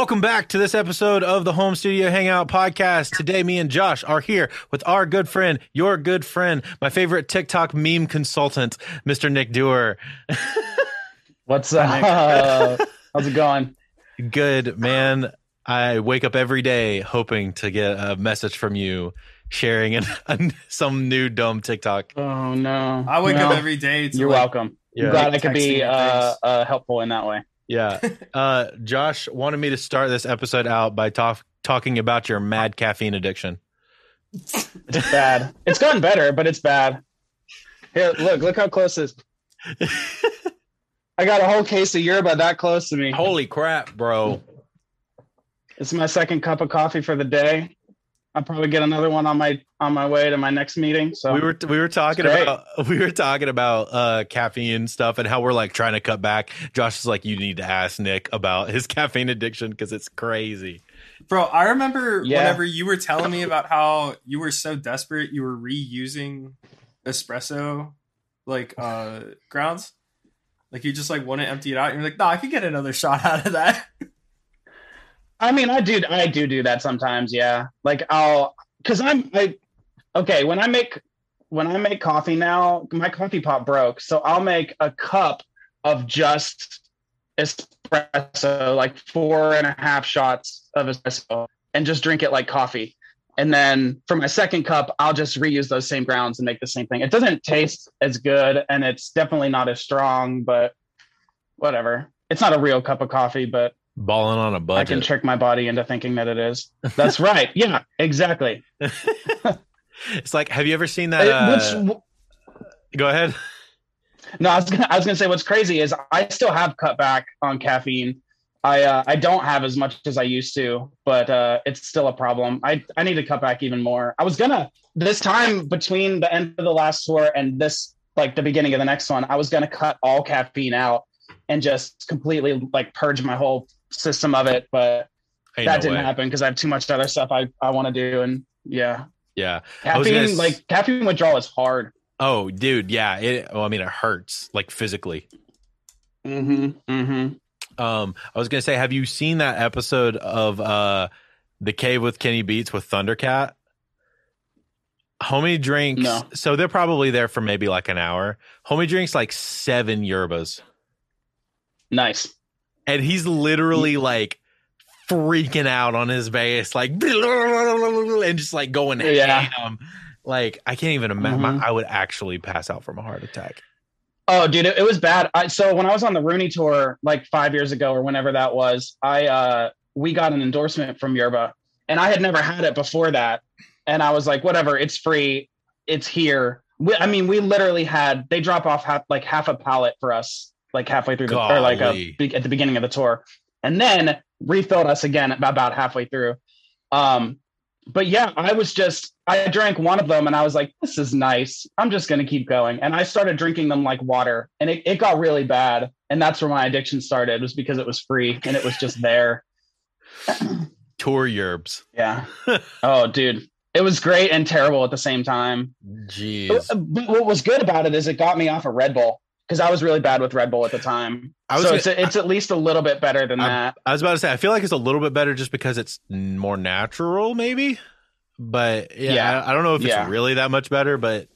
Welcome back to this episode of the Home Studio Hangout podcast. Today, me and Josh are here with our good friend, your good friend, my favorite TikTok meme consultant, Mr. Nick Dewar. What's up? How's it going? Good, man. I wake up every day hoping to get a message from you sharing an, some new dumb TikTok. Oh no! I wake No. up every day. To You're like, welcome. Yeah. I'm glad I could be uh, uh, helpful in that way. Yeah. Uh, Josh wanted me to start this episode out by talk, talking about your mad caffeine addiction. It's bad. it's gotten better, but it's bad. Here, look, look how close this. I got a whole case of yerba that close to me. Holy crap, bro. It's my second cup of coffee for the day. I'll probably get another one on my on my way to my next meeting. So we were we were talking about we were talking about uh caffeine stuff and how we're like trying to cut back. Josh is like, you need to ask Nick about his caffeine addiction because it's crazy. Bro, I remember Yeah. whenever you were telling me about how you were so desperate you were reusing espresso like uh grounds. Like you just like want to empty it out. And you're like, no, I could get another shot out of that. I mean, I do, I do do that sometimes. Yeah, like I'll, cause I'm, I, okay. When I make, when I make coffee now, my coffee pot broke, so I'll make a cup of just espresso, like four and a half shots of espresso, and just drink it like coffee. And then for my second cup, I'll just reuse those same grounds and make the same thing. It doesn't taste as good, and it's definitely not as strong, but whatever. It's not a real cup of coffee, but Balling on a I can trick my body into thinking that it is. That's right. Yeah, exactly. it's like, have you ever seen that? Uh, which, go ahead. no, I was gonna, I was gonna say what's crazy is I still have cut back on caffeine. I uh, I don't have as much as I used to, but uh, it's still a problem. I I need to cut back even more. I was gonna this time between the end of the last tour and this like the beginning of the next one, I was gonna cut all caffeine out and just completely like purge my whole system of it, but Ain't that no didn't way. happen because I have too much other stuff I I want to do, and yeah, Yeah. Caffeine gonna like caffeine withdrawal is hard. Oh, dude. Yeah. It. Well, I mean, it hurts like physically. Mm-hmm. Mm-hmm. Um, I was gonna say, have you seen that episode of uh the cave with Kenny Beats with Thundercat? Homie drinks. No. So they're probably there for maybe like an hour. Homie drinks like seven yerbas, Nice. And he's literally like freaking out on his bass, like and just like going Yeah. ham. Like I can't even imagine. Mhm. I would actually pass out from a heart attack. Oh, dude, it, it was bad. I, so when I was on the Rooney tour, like five years ago or whenever that was, I uh, we got an endorsement from Yerba, and I had never had it before that, and I was like, whatever, it's free, it's here. We, I mean, we literally had they drop off half, like half a pallet for us, like halfway through the or like a, at the beginning of the tour, and then refilled us again about, halfway through. Um, but yeah, I was just I drank one of them and I was like, this is nice. I'm just gonna keep going. And I started drinking them like water, and it, it got really bad. And that's where my addiction started, was because it was free and it was just there. Tour yerbs. Yeah. oh, dude. It was great and terrible at the same time. Jeez. But what was good about it is it got me off of Red Bull because I was really bad with Red Bull at the time. I was so gonna- it's, it's at least a little bit better than that. I was about to say, I feel like it's a little bit better just because it's more natural, maybe. But yeah, Yeah. I, I don't know if Yeah. it's really that much better. But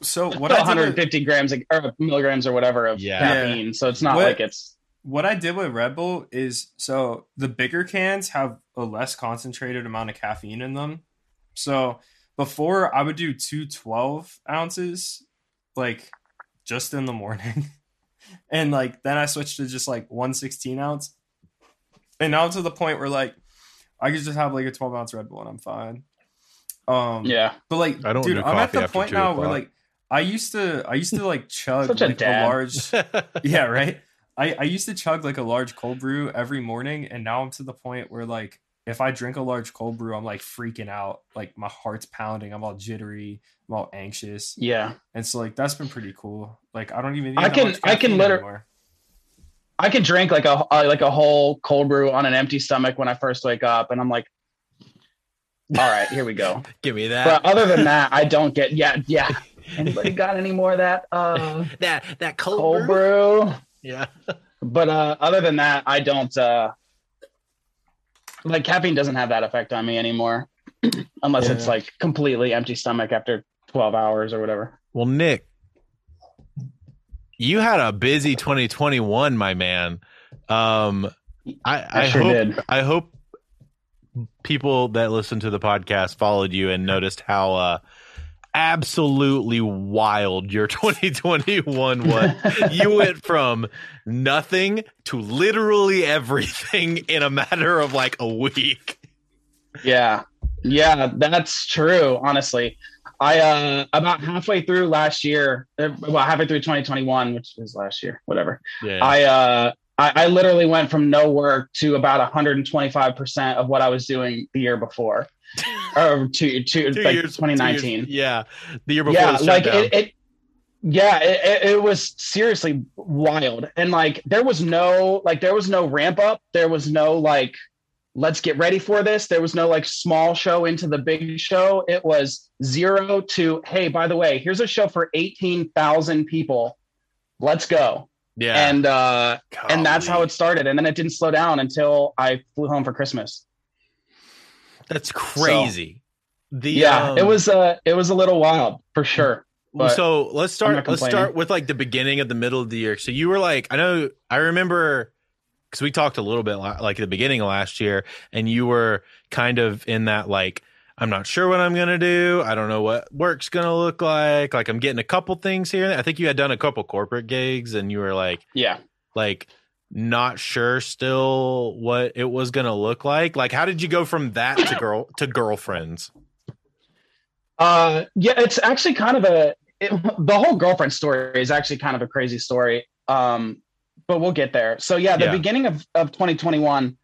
So what What I did with, 150 grams of, or milligrams or whatever of Yeah. caffeine. So it's not What- like it's what I did with Red Bull is so the bigger cans have a less concentrated amount of caffeine in them. So before I would do two 12 ounces, like just in the morning. and like then I switched to just like one 16 ounce. And now to the point where like I could just have like a 12 ounce Red Bull and I'm fine. Um yeah. but like I don't dude, do I'm at the point point two now where like I used to I used to like chug Such a like a dad. large yeah, right. I, I used to chug like a large cold brew every morning, and now I'm to the point where like if I drink a large cold brew, I'm like freaking out. Like my heart's pounding. I'm all jittery. I'm all anxious. Yeah. And so like that's been pretty cool. Like I don't even. I can- I can caffeine liter- I can drink like a like a whole cold brew on an empty stomach when I first wake up, and I'm like, all right, here we go. Give me that. But other than that, I don't get. Yeah, yeah. Anybody got any more of that uh, that that cold, cold brew. brew? Yeah. But uh, other than that, I don't. Uh, like caffeine doesn't have that effect on me anymore, unless it's like completely empty stomach after 12 hours or whatever. Well, Nick, you had a busy 2021, my man. Um, I, I, I sure hope did. I hope people that listen to the podcast followed you and noticed how uh, absolutely wild your 2021 was. you went from nothing to literally everything in a matter of like a week. Yeah. Yeah, that's true, honestly. I uh about halfway through last year, uh, well, halfway through 2021, which is last year, whatever. Yeah. I uh I, I literally went from no work to about 125% of what I was doing the year before. Or to to Two like years- two years- 2019. yeah. The year before yeah like it, it yeah it, it, was seriously wild. And like there was no like there was no ramp up. There was no like let's get ready for this. There was no like small show into the big show. It was zero to hey by the way here's a show for 18,000 people. Let's go. Yeah. and uh and that's how it started. And then it didn't slow down until i flew home for christmas That's crazy. the yeah um, it was uh it was a little wild for sure but so let's start let's start with like the beginning of the middle of the year. So you were like i know i remember because we talked a little bit like at the beginning of last year and you were kind of in that like i'm not sure what i'm gonna do. I don't know what work's gonna look like. Like i'm getting a couple things here i think you had done a couple corporate gigs and you were like yeah. like not sure still what it was gonna look like like how did you go from that to girl to girlfriends Uh, yeah, it's actually kind of a it, the whole girlfriend story is actually kind of a crazy story. Um, but we'll get there. So yeah, the Yeah. beginning of of 2021,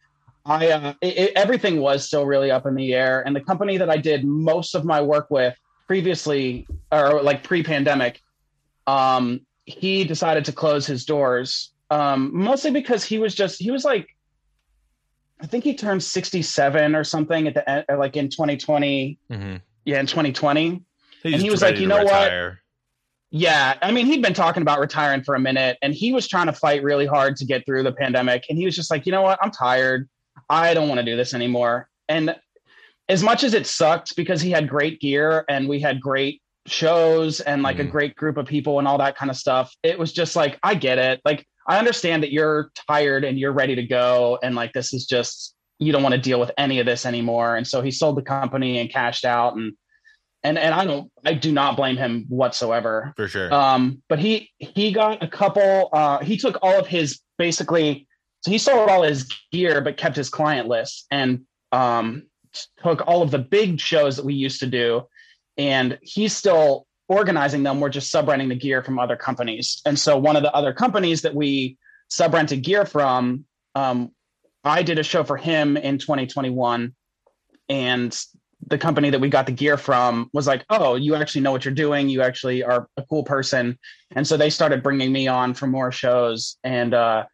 I uh, it, it- everything was still really up in the air, and the company that I did most of my work with previously, or like pre-pandemic, um, he decided to close his doors, um, mostly because he was just he was like. I think he turned 67 or something at the end, like in 2020. mm-hmm. Yeah, in 2020. He's And he was like, "You know what? Yeah, I mean, he'd been talking about retiring for a minute, and he was trying to fight really hard to get through the pandemic. And he was just like, you know what? I'm tired. I don't want to do this anymore. And as much as it sucked because he had great gear and we had great shows and like a Mhm. great group of people and all that kind of stuff, it was just like, I get it. Like, I understand that you're tired and you're ready to go. And like, this is just, you don't want to deal with any of this anymore. And so he sold the company and cashed out. And, and, and I don't, I do not blame him whatsoever for sure. um, but he he got a couple. Uh, he took all of his basically. So he sold all his gear, but kept his client list and um, took all of the big shows that we used to do, and he's still organizing them. We're just sub renting the gear from other companies, and so one of the other companies that we sub rented gear from, um, I did a show for him in 2021, and the company that we got the gear from was like, "Oh, you actually know what you're doing. You actually are a cool person." And so they started bringing me on for more shows and uh,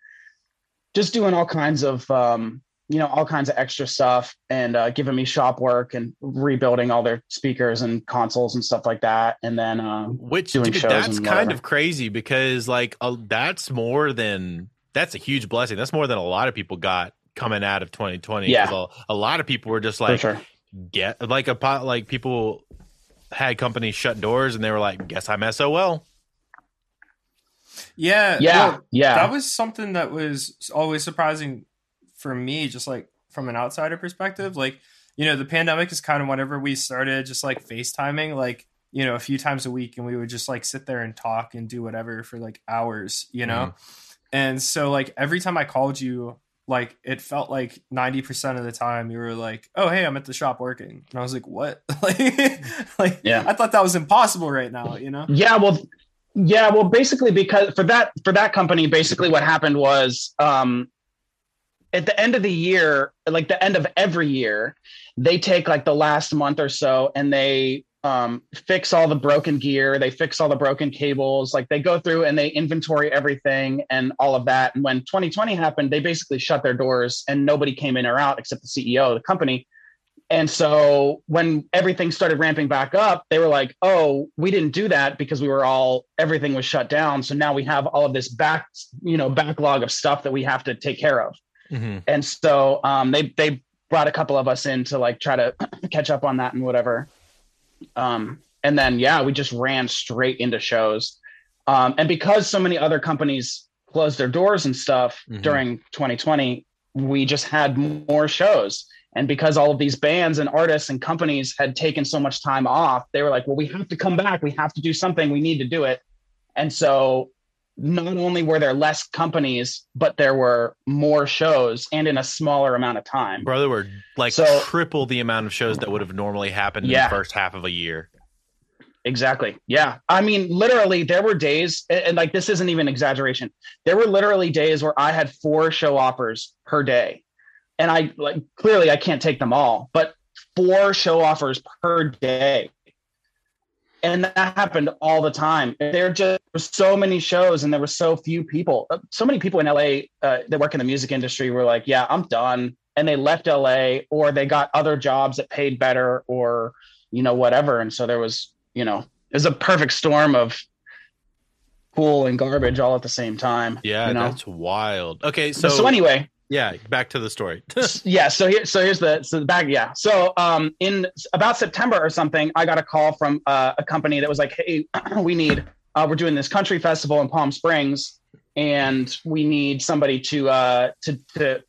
just doing all kinds of, um, you know, all kinds of extra stuff and uh, giving me shop work and rebuilding all their speakers and consoles and stuff like that. And then, um, Which doing dude, shows that's kind of crazy because like uh, that's more than that's a huge blessing. That's more than a lot of people got coming out of 2020 Yeah. a, a lot of people were just like sure. get like a pot like people had companies shut doors and they were like, guess I'm SOL. Yeah, Yeah, well, yeah, that was something that was always surprising for me, just like from an outsider perspective. Like, you know, the pandemic is kind of whenever we started just like FaceTiming, like, you know, a few times a week, and we would just like sit there and talk and do whatever for like hours, you know? And so, like, every time I called you, like, it felt like 90% of the time you were like, oh, hey, I'm at the shop working. And I was like, what? like, like, Yeah. I thought that was impossible right now, you know? yeah. Well, Yeah, well, basically because for that for that company, basically what happened was um, at the end of the year, like the end of every year, they take like the last month or so and they um, fix all the broken gear, they fix all the broken cables, like they go through and they inventory everything and all of that. And when 2020 happened, they basically shut their doors and nobody came in or out except the CEO of the company. And so when everything started ramping back up, they were like, "Oh, we didn't do that because we were all everything was shut down. So now we have all of this back, you know, backlog of stuff that we have to take care of." Mhm. And so um, they they brought a couple of us in to like try to catch up on that and whatever. Um, and then yeah, we just ran straight into shows. Um, and because so many other companies closed their doors and stuff Mhm. during 2020, we just had more shows. And because all of these bands and artists and companies had taken so much time off, they were like, well, we have to come back. We have to do something. We need to do it. And so not only were there less companies, but there were more shows and in a smaller amount of time. Brother, we're like So- triple the amount of shows that would have normally happened in the first half of a year. Exactly. Yeah. I mean, literally, there were days, and, and, like this isn't even exaggeration. There were literally days where I had four show offers per day, and I like clearly I can't take them all, but four show offers per day, and that happened all the time. There were just were so many shows, and there were so few people. So many people in LA uh, that work in the music industry were like, "Yeah, I'm done," and they left LA, or they got other jobs that paid better, or you know whatever. And so there was you know, it was a perfect storm of cool and garbage all at the same time. Yeah, you know? that's wild. Okay, So, so anyway, yeah, back to the story. yeah. So here, so here's the so the bag. Yeah. So um, in about September or something, I got a call from uh, a company that was like, "Hey, we need uh, we're doing this country festival in Palm Springs, and we need somebody to uh, to to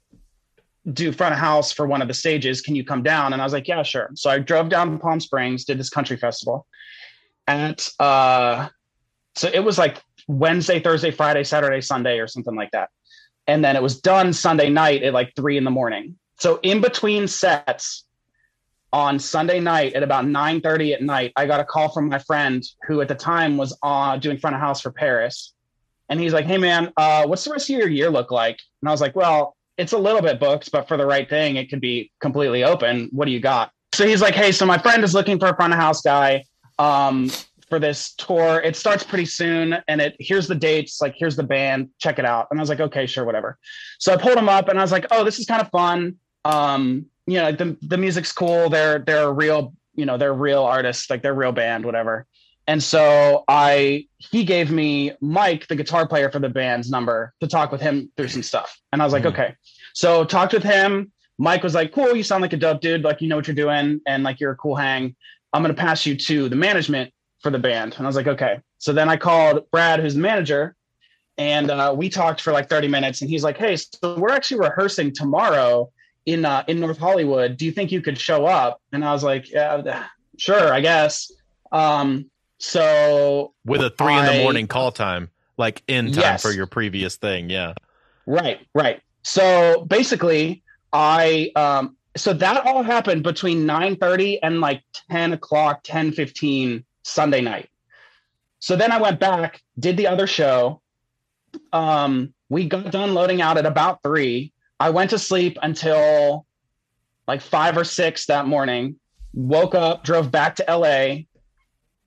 do front of house for one of the stages. Can you come down?" And I was like, "Yeah, sure." So I drove down to Palm Springs, did this country festival at uh, so it was like Wednesday, Thursday, Friday, Saturday, Sunday, or something like that and then it was done Sunday night at like three in the morning. So in between sets on Sunday night at about 9 30 at night, I got a call from my friend who at the time was uh, doing front of house for Paris. And he's like, Hey man, uh, what's the rest of your year look like? And I was like, Well, it's a little bit booked, but for the right thing, it could be completely open. What do you got? So he's like, Hey, so my friend is looking for a front of house guy. Um, for this tour. It starts pretty soon and it here's the dates, like here's the band, check it out. And I was like, okay, sure, whatever. So I pulled them up and I was like, oh, this is kind of fun. Um, you know, the the music's cool. They're they're a real, you know, they're real artists, like they're real band, whatever. And so I he gave me Mike, the guitar player for the band's number, to talk with him through some stuff. And I was like, Mhm. okay. So talked with him. Mike was like, cool, you sound like a dope dude, like you know what you're doing, and like you're a cool hang. I'm gonna pass you to the management for the band. And I was like, okay. So then I called Brad, who's the manager, and uh, we talked for like 30 minutes. And he's like, hey, so we're actually rehearsing tomorrow in uh, in North Hollywood. Do you think you could show up? And I was like, yeah, sure, I guess. Um, so With a three in the morning call time, like in time Yes. for your previous thing. Yeah. Right, right. So basically, I um so that all happened between 9 30 and like 10 o'clock, 10 15 Sunday night. So then I went back, did the other show. Um, we got done loading out at about three. I went to sleep until like five or six that morning. Woke up, drove back to LA,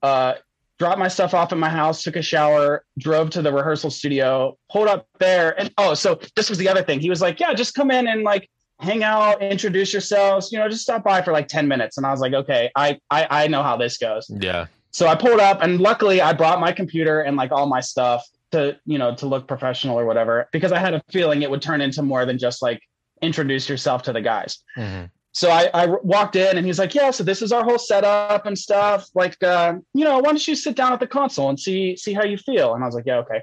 uh, dropped my stuff off at my house, took a shower, drove to the rehearsal studio, pulled up there, and oh, so this was the other thing. He was like, "Yeah, just come in and like hang out, introduce yourselves, you know, just stop by for like ten minutes." And I was like, "Okay, I I, I know how this goes." Yeah. So I pulled up, and luckily I brought my computer and like all my stuff to you know to look professional or whatever because I had a feeling it would turn into more than just like introduce yourself to the guys Mhm. so I, I walked in and he's like, yeah, so this is our whole setup and stuff. Like, uh, you know, why don't you sit down at the console and see see how you feel? And I was like, yeah, okay.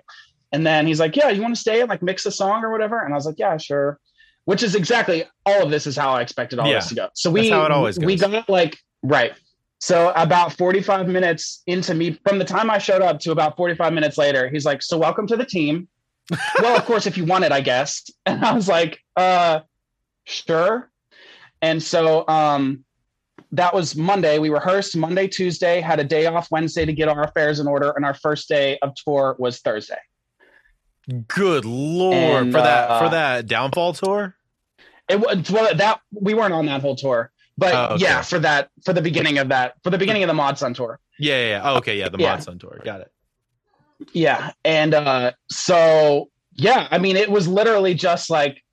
And then he's like, yeah, you want to stay and like mix a song or whatever? And I was like, yeah, sure. Which is exactly all of this is how I expected all Yeah. this to go. So we That's how it always we got like right. So about 45 minutes into me from the time I showed up to about 45 minutes later, he's like, so welcome to the team. well, of course, if you want it, I guess. And I was like, uh, sure. And so um that was Monday. We rehearsed Monday, Tuesday, had a day off Wednesday to get our affairs in order, and our first day of tour was Thursday. Good lord And, for that uh, for that downfall tour. It was well, that we weren't on that whole tour, but Oh, okay. yeah, for that for the beginning of that for the beginning of the Mod Sun tour. Yeah, yeah. yeah. Oh, okay, yeah, the Yeah. Mod Sun tour. Got it. Yeah. And uh so yeah, I mean it was literally just like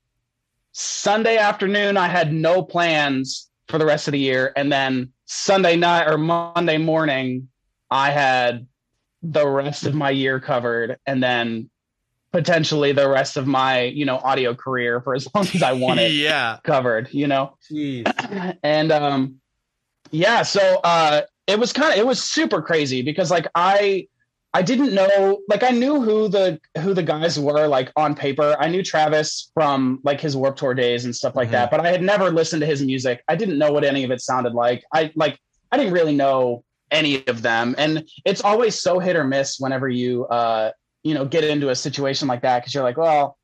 Sunday afternoon I had no plans for the rest of the year and then Sunday night or Monday morning I had the rest of my year covered and then potentially the rest of my, you know, audio career for as long as I wanted yeah. covered, you know. Jeez. and um yeah so uh it was kind of it was super crazy because like i i didn't know like i knew who the who the guys were like on paper i knew travis from like his warp tour days and stuff like Mhm. that but i had never listened to his music i didn't know what any of it sounded like i like i didn't really know any of them and it's always so hit or miss whenever you uh you know get into a situation like that because you're like well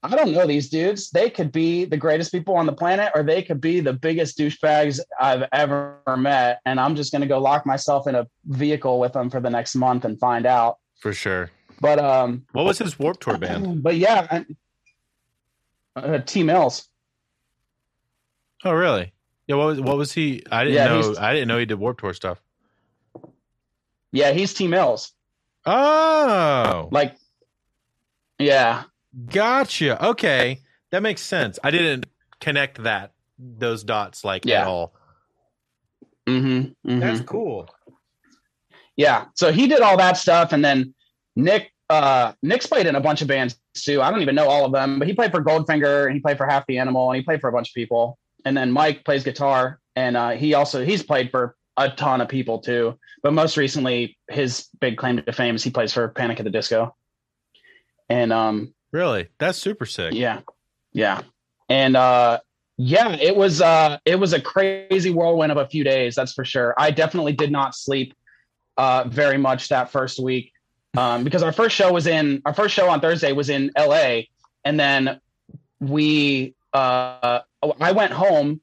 I don't know these dudes. They could be the greatest people on the planet, or they could be the biggest douchebags I've ever met. And I'm just going to go lock myself in a vehicle with them for the next month and find out. For sure. But um, What was his Warp Tour band? but yeah, I- uh, T Mills. Oh, really? Yeah. What was what was he? I didn't Yeah, know. I didn't know he did Warp Tour stuff. Yeah, he's T Mills. Oh, Like, yeah, gotcha. Okay, that makes sense. I didn't connect that those dots like Yeah. at all. mm-hmm, mhm. That's cool. yeah. So he did all that stuff, and then Nick. Uh, Nick's played in a bunch of bands too. I don't even know all of them, but he played for Goldfinger and he played for Half the Animal and he played for a bunch of people. And then Mike plays guitar and uh, he also he's played for a ton of people too. But most recently, his big claim to fame is he plays for Panic at the Disco. And um, Really, that's super sick. yeah, yeah, and uh, yeah, it was uh, it was a crazy whirlwind of a few days. That's for sure. I definitely did not sleep uh, very much that first week um, because our first show was in our first show on Thursday was in L.A. and then we uh, I went home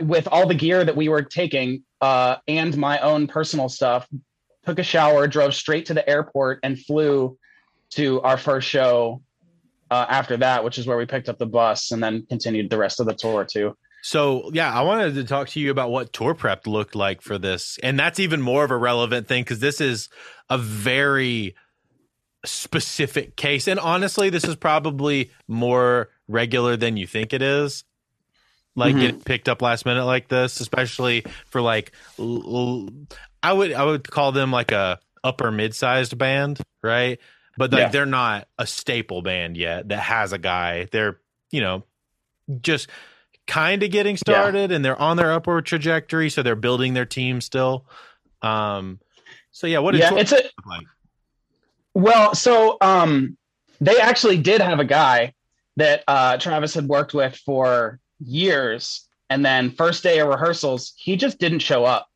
with all the gear that we were taking uh, and my own personal stuff. Took a shower, drove straight to the airport, and flew to our first show uh, after that, which is where we picked up the bus and then continued the rest of the tour too. So yeah, I wanted to talk to you about what tour prep looked like for this, and that's even more of a relevant thing because this is a very specific case, and honestly, this is probably more regular than you think it is. Like Mhm. getting picked up last minute like this, especially for like, l- I would I would call them like a upper mid sized band, right? But like Yeah. they're not a staple band yet that has a guy. They're you know just kind of getting started and they're on their upward trajectory so they're building their team still um so yeah what yeah, it's a like well. So um, they actually did have a guy that uh, Travis had worked with for years, and then first day of rehearsals, he just didn't show up,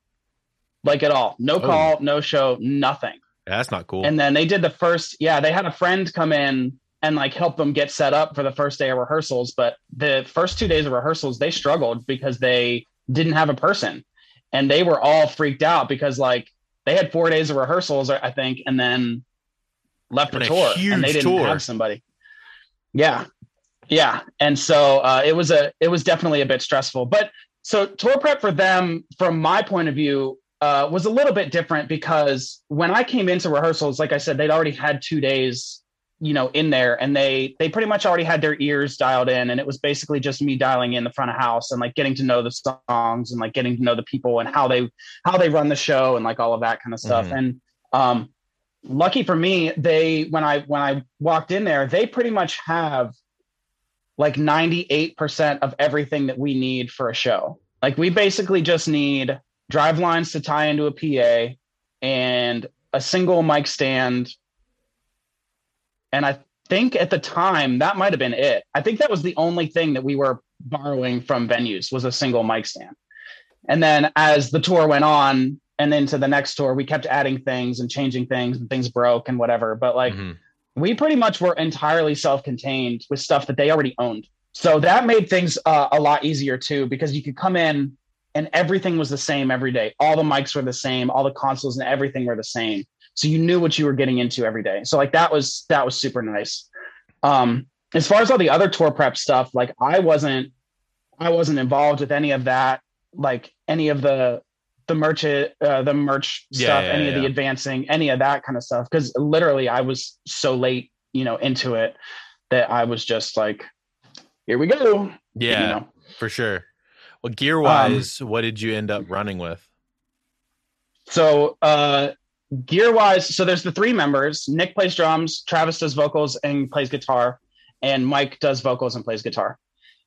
like at all. No Oh. call, no show, nothing. Yeah, that's not cool And then they did the first, yeah, they had a friend come in and like help them get set up for the first day of rehearsals. But the first two days of rehearsals, they struggled because they didn't have a person and they were all freaked out because like they had four days of rehearsals, I think, and then left a tour and they didn't tour. have somebody. Yeah. Yeah. And so uh, it was a, it was definitely a bit stressful, but so tour prep for them, from my point of view, uh, was a little bit different because when I came into rehearsals, like I said, they'd already had two days, you know, in there, and they they pretty much already had their ears dialed in, and it was basically just me dialing in the front of house and like getting to know the songs and like getting to know the people and how they how they run the show and like all of that kind of stuff. Mhm. And um, lucky for me, they when I when I walked in there, they pretty much have like 98% of everything that we need for a show. Like we basically just need drive lines to tie into a PA and a single mic stand. And I think at the time that might have been it. I think that was the only thing that we were borrowing from venues was a single mic stand. And then as the tour went on and into the next tour, we kept adding things and changing things and things broke and whatever. But like Mhm. We pretty much were entirely self-contained with stuff that they already owned. So that made things uh, a lot easier too, because you could come in and everything was the same every day. All the mics were the same, all the consoles and everything were the same. So you knew what you were getting into every day. So like that was that was super nice. Um, as far as all the other tour prep stuff, like I wasn't I wasn't involved with any of that, like any of the the merch uh, the merch Yeah, stuff, yeah, any of the advancing, any of that kind of stuff. Cause literally I was so late, you know, into it that I was just like, here we go. Yeah, You know? for sure. Well, Um, gear wise, what did you end up running with? So uh gear wise, so there's the three members. Nick plays drums, Travis does vocals and plays guitar, and Mike does vocals and plays guitar.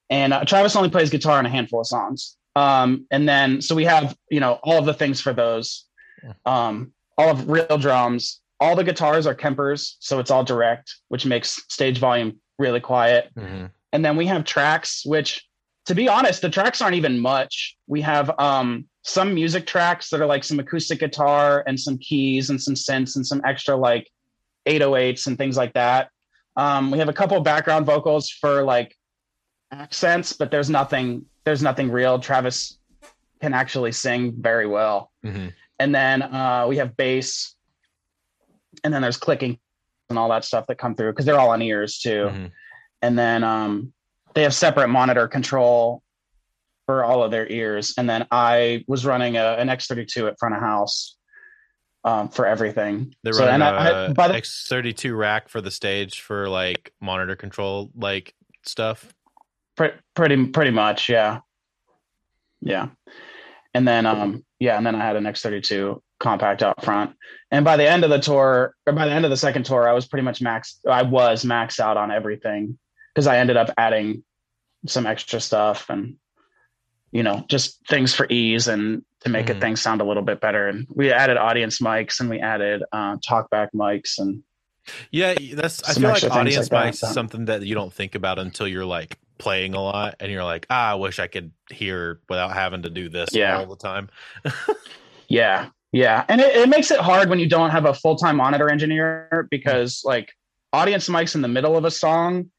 And uh, Travis only plays guitar in a handful of songs. Um, and then so we have you know all of the things for those, um, all of real drums. All the guitars are Kempers, so it's all direct, which makes stage volume really quiet. Mhm. And then we have tracks, which to be honest, the tracks aren't even much. We have um, some music tracks that are like some acoustic guitar and some keys and some synths and some extra like 808s and things like that. Um, we have a couple of background vocals for like accents, but there's nothing there's nothing real. Travis can actually sing very well. Mhm. And then uh, we have bass, and then there's clicking and all that stuff that come through because they're all on ears too Mhm. and then um, they have separate monitor control for all of their ears. And then I was running a, an X32 at front of house um, for everything. They're So, running and I, I, a by the, X32 rack for the stage for like monitor control like stuff. Pre- pretty pretty much, yeah, yeah. And then um, yeah, and then I had an X32 compact out front. And by the end of the tour, or by the end of the second tour, I was pretty much max. I was maxed out on everything because I ended up adding some extra stuff and you know just things for ease and to make Mhm. it things sound a little bit better. And we added audience mics and we added uh, talkback mics and Yeah, that's. I feel like audience like mics so. is something that you don't think about until you're like playing a lot, and you're like, ah, I wish I could hear without having to do this Yeah. all the time. Yeah, yeah, and it, it makes it hard when you don't have a full time monitor engineer because like audience mics in the middle of a song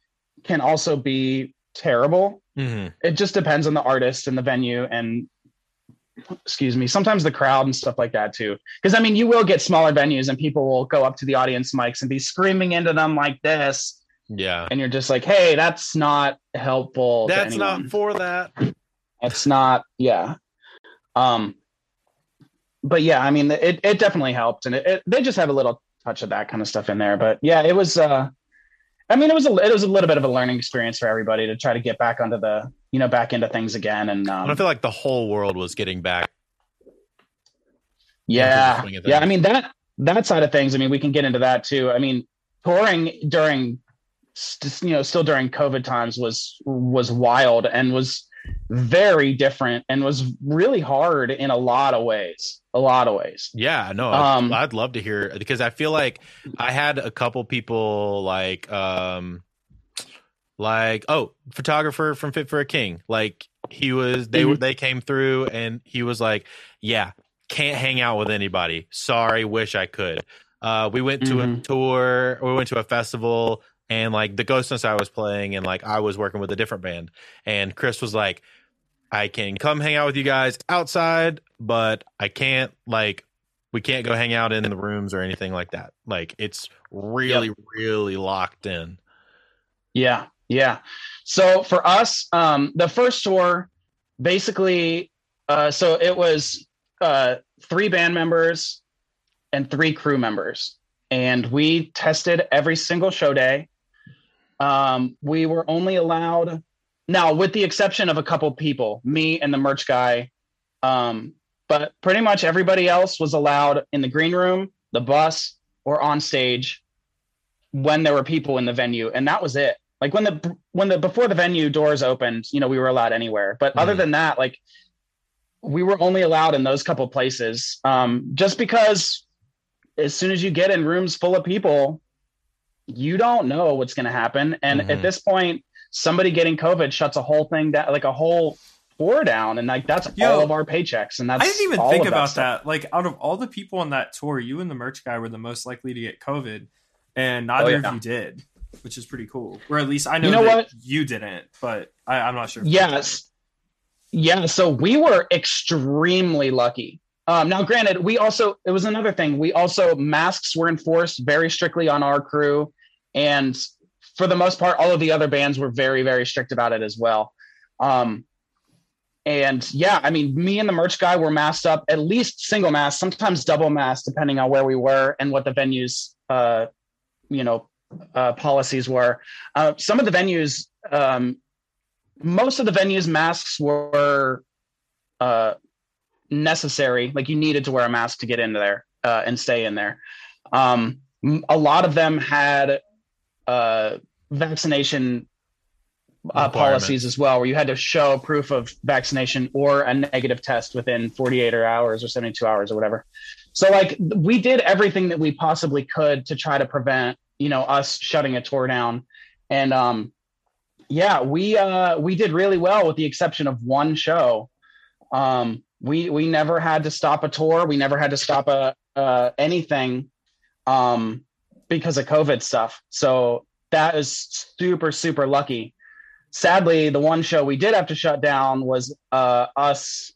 can also be terrible. hmm It just depends on the artist and the venue and excuse me, sometimes the crowd and stuff like that too. Because I mean, you will get smaller venues and people will go up to the audience mics and be screaming into them like this, Yeah, and you're just like, hey, that's not helpful. that's not for that. it's not yeah um but yeah i mean it, it definitely helped and it, it, they just have a little touch of that kind of stuff in there but yeah it was uh i mean it was a it was a little bit of a learning experience for everybody to try to get back onto the you know back into things again and um, I feel like the whole world was getting back. yeah yeah i mean that that side of things i mean we can get into that too i mean touring during st- you know still during covid times was was wild and was very different and was really hard in a lot of ways a lot of ways Yeah, no, Um, I'd, I'd love to hear because I feel like I had a couple people like, um, like oh, photographer from Fit for a King. Like he was, they Mm-hmm. were, they came through and he was like, yeah, can't hang out with anybody. Sorry, wish I could. Uh, we went to a Mhm. tour, we went to a festival, and like the Ghostness I was playing, and like I was working with a different band, and Chris was like, I can come hang out with you guys outside, but I can't like we can't go hang out in the rooms or anything like that. Like it's really, really locked in. Yeah, yeah. So for us, um, the first tour, basically, uh, so it was uh, three band members and three crew members, and we tested every single show day. Um, we were only allowed now, with the exception of a couple people, me and the merch guy. Um, but pretty much everybody else was allowed in the green room, the bus, or on stage when there were people in the venue, and that was it. Like when the when the before the venue doors opened, you know, we were allowed anywhere. But other Mhm. than that, like we were only allowed in those couple places. Um, just because as soon as you get in rooms full of people, you don't know what's going to happen. And Mhm. at this point, somebody getting COVID shuts a whole thing down, like a whole tour down, and like that's Yo, all of our paychecks. And that's I didn't even think about stuff. that. Like, out of all the people on that tour, you and the merch guy were the most likely to get COVID, and neither Oh, yeah. of you did, which is pretty cool. Or at least I know, You know that what? you didn't, but I, I'm not sure. Yes. Yeah, so we were extremely lucky. Um, now, granted, we also it was another thing. We also masks were enforced very strictly on our crew, and for the most part, all of the other bands were very, very strict about it as well. Um, and yeah, I mean, me and the merch guy were masked up, at least single mask, sometimes double mask, depending on where we were and what the venues, uh, you know, uh, policies were. Uh, some of the venues, um, most of the venues, masks were uh, necessary. Like you needed to wear a mask to get into there uh, and stay in there. Um, a lot of them had uh, vaccination uh, policies as well, where you had to show proof of vaccination or a negative test within 48 or hours or 72 hours or whatever. So, like, we did everything that we possibly could to try to prevent, you know, us shutting a tour down. And um, yeah, we uh, we did really well, with the exception of one show. Um, we we never had to stop a tour. We never had to stop a uh, anything um, because of COVID stuff. So that is super super lucky sadly, the one show we did have to shut down was uh, us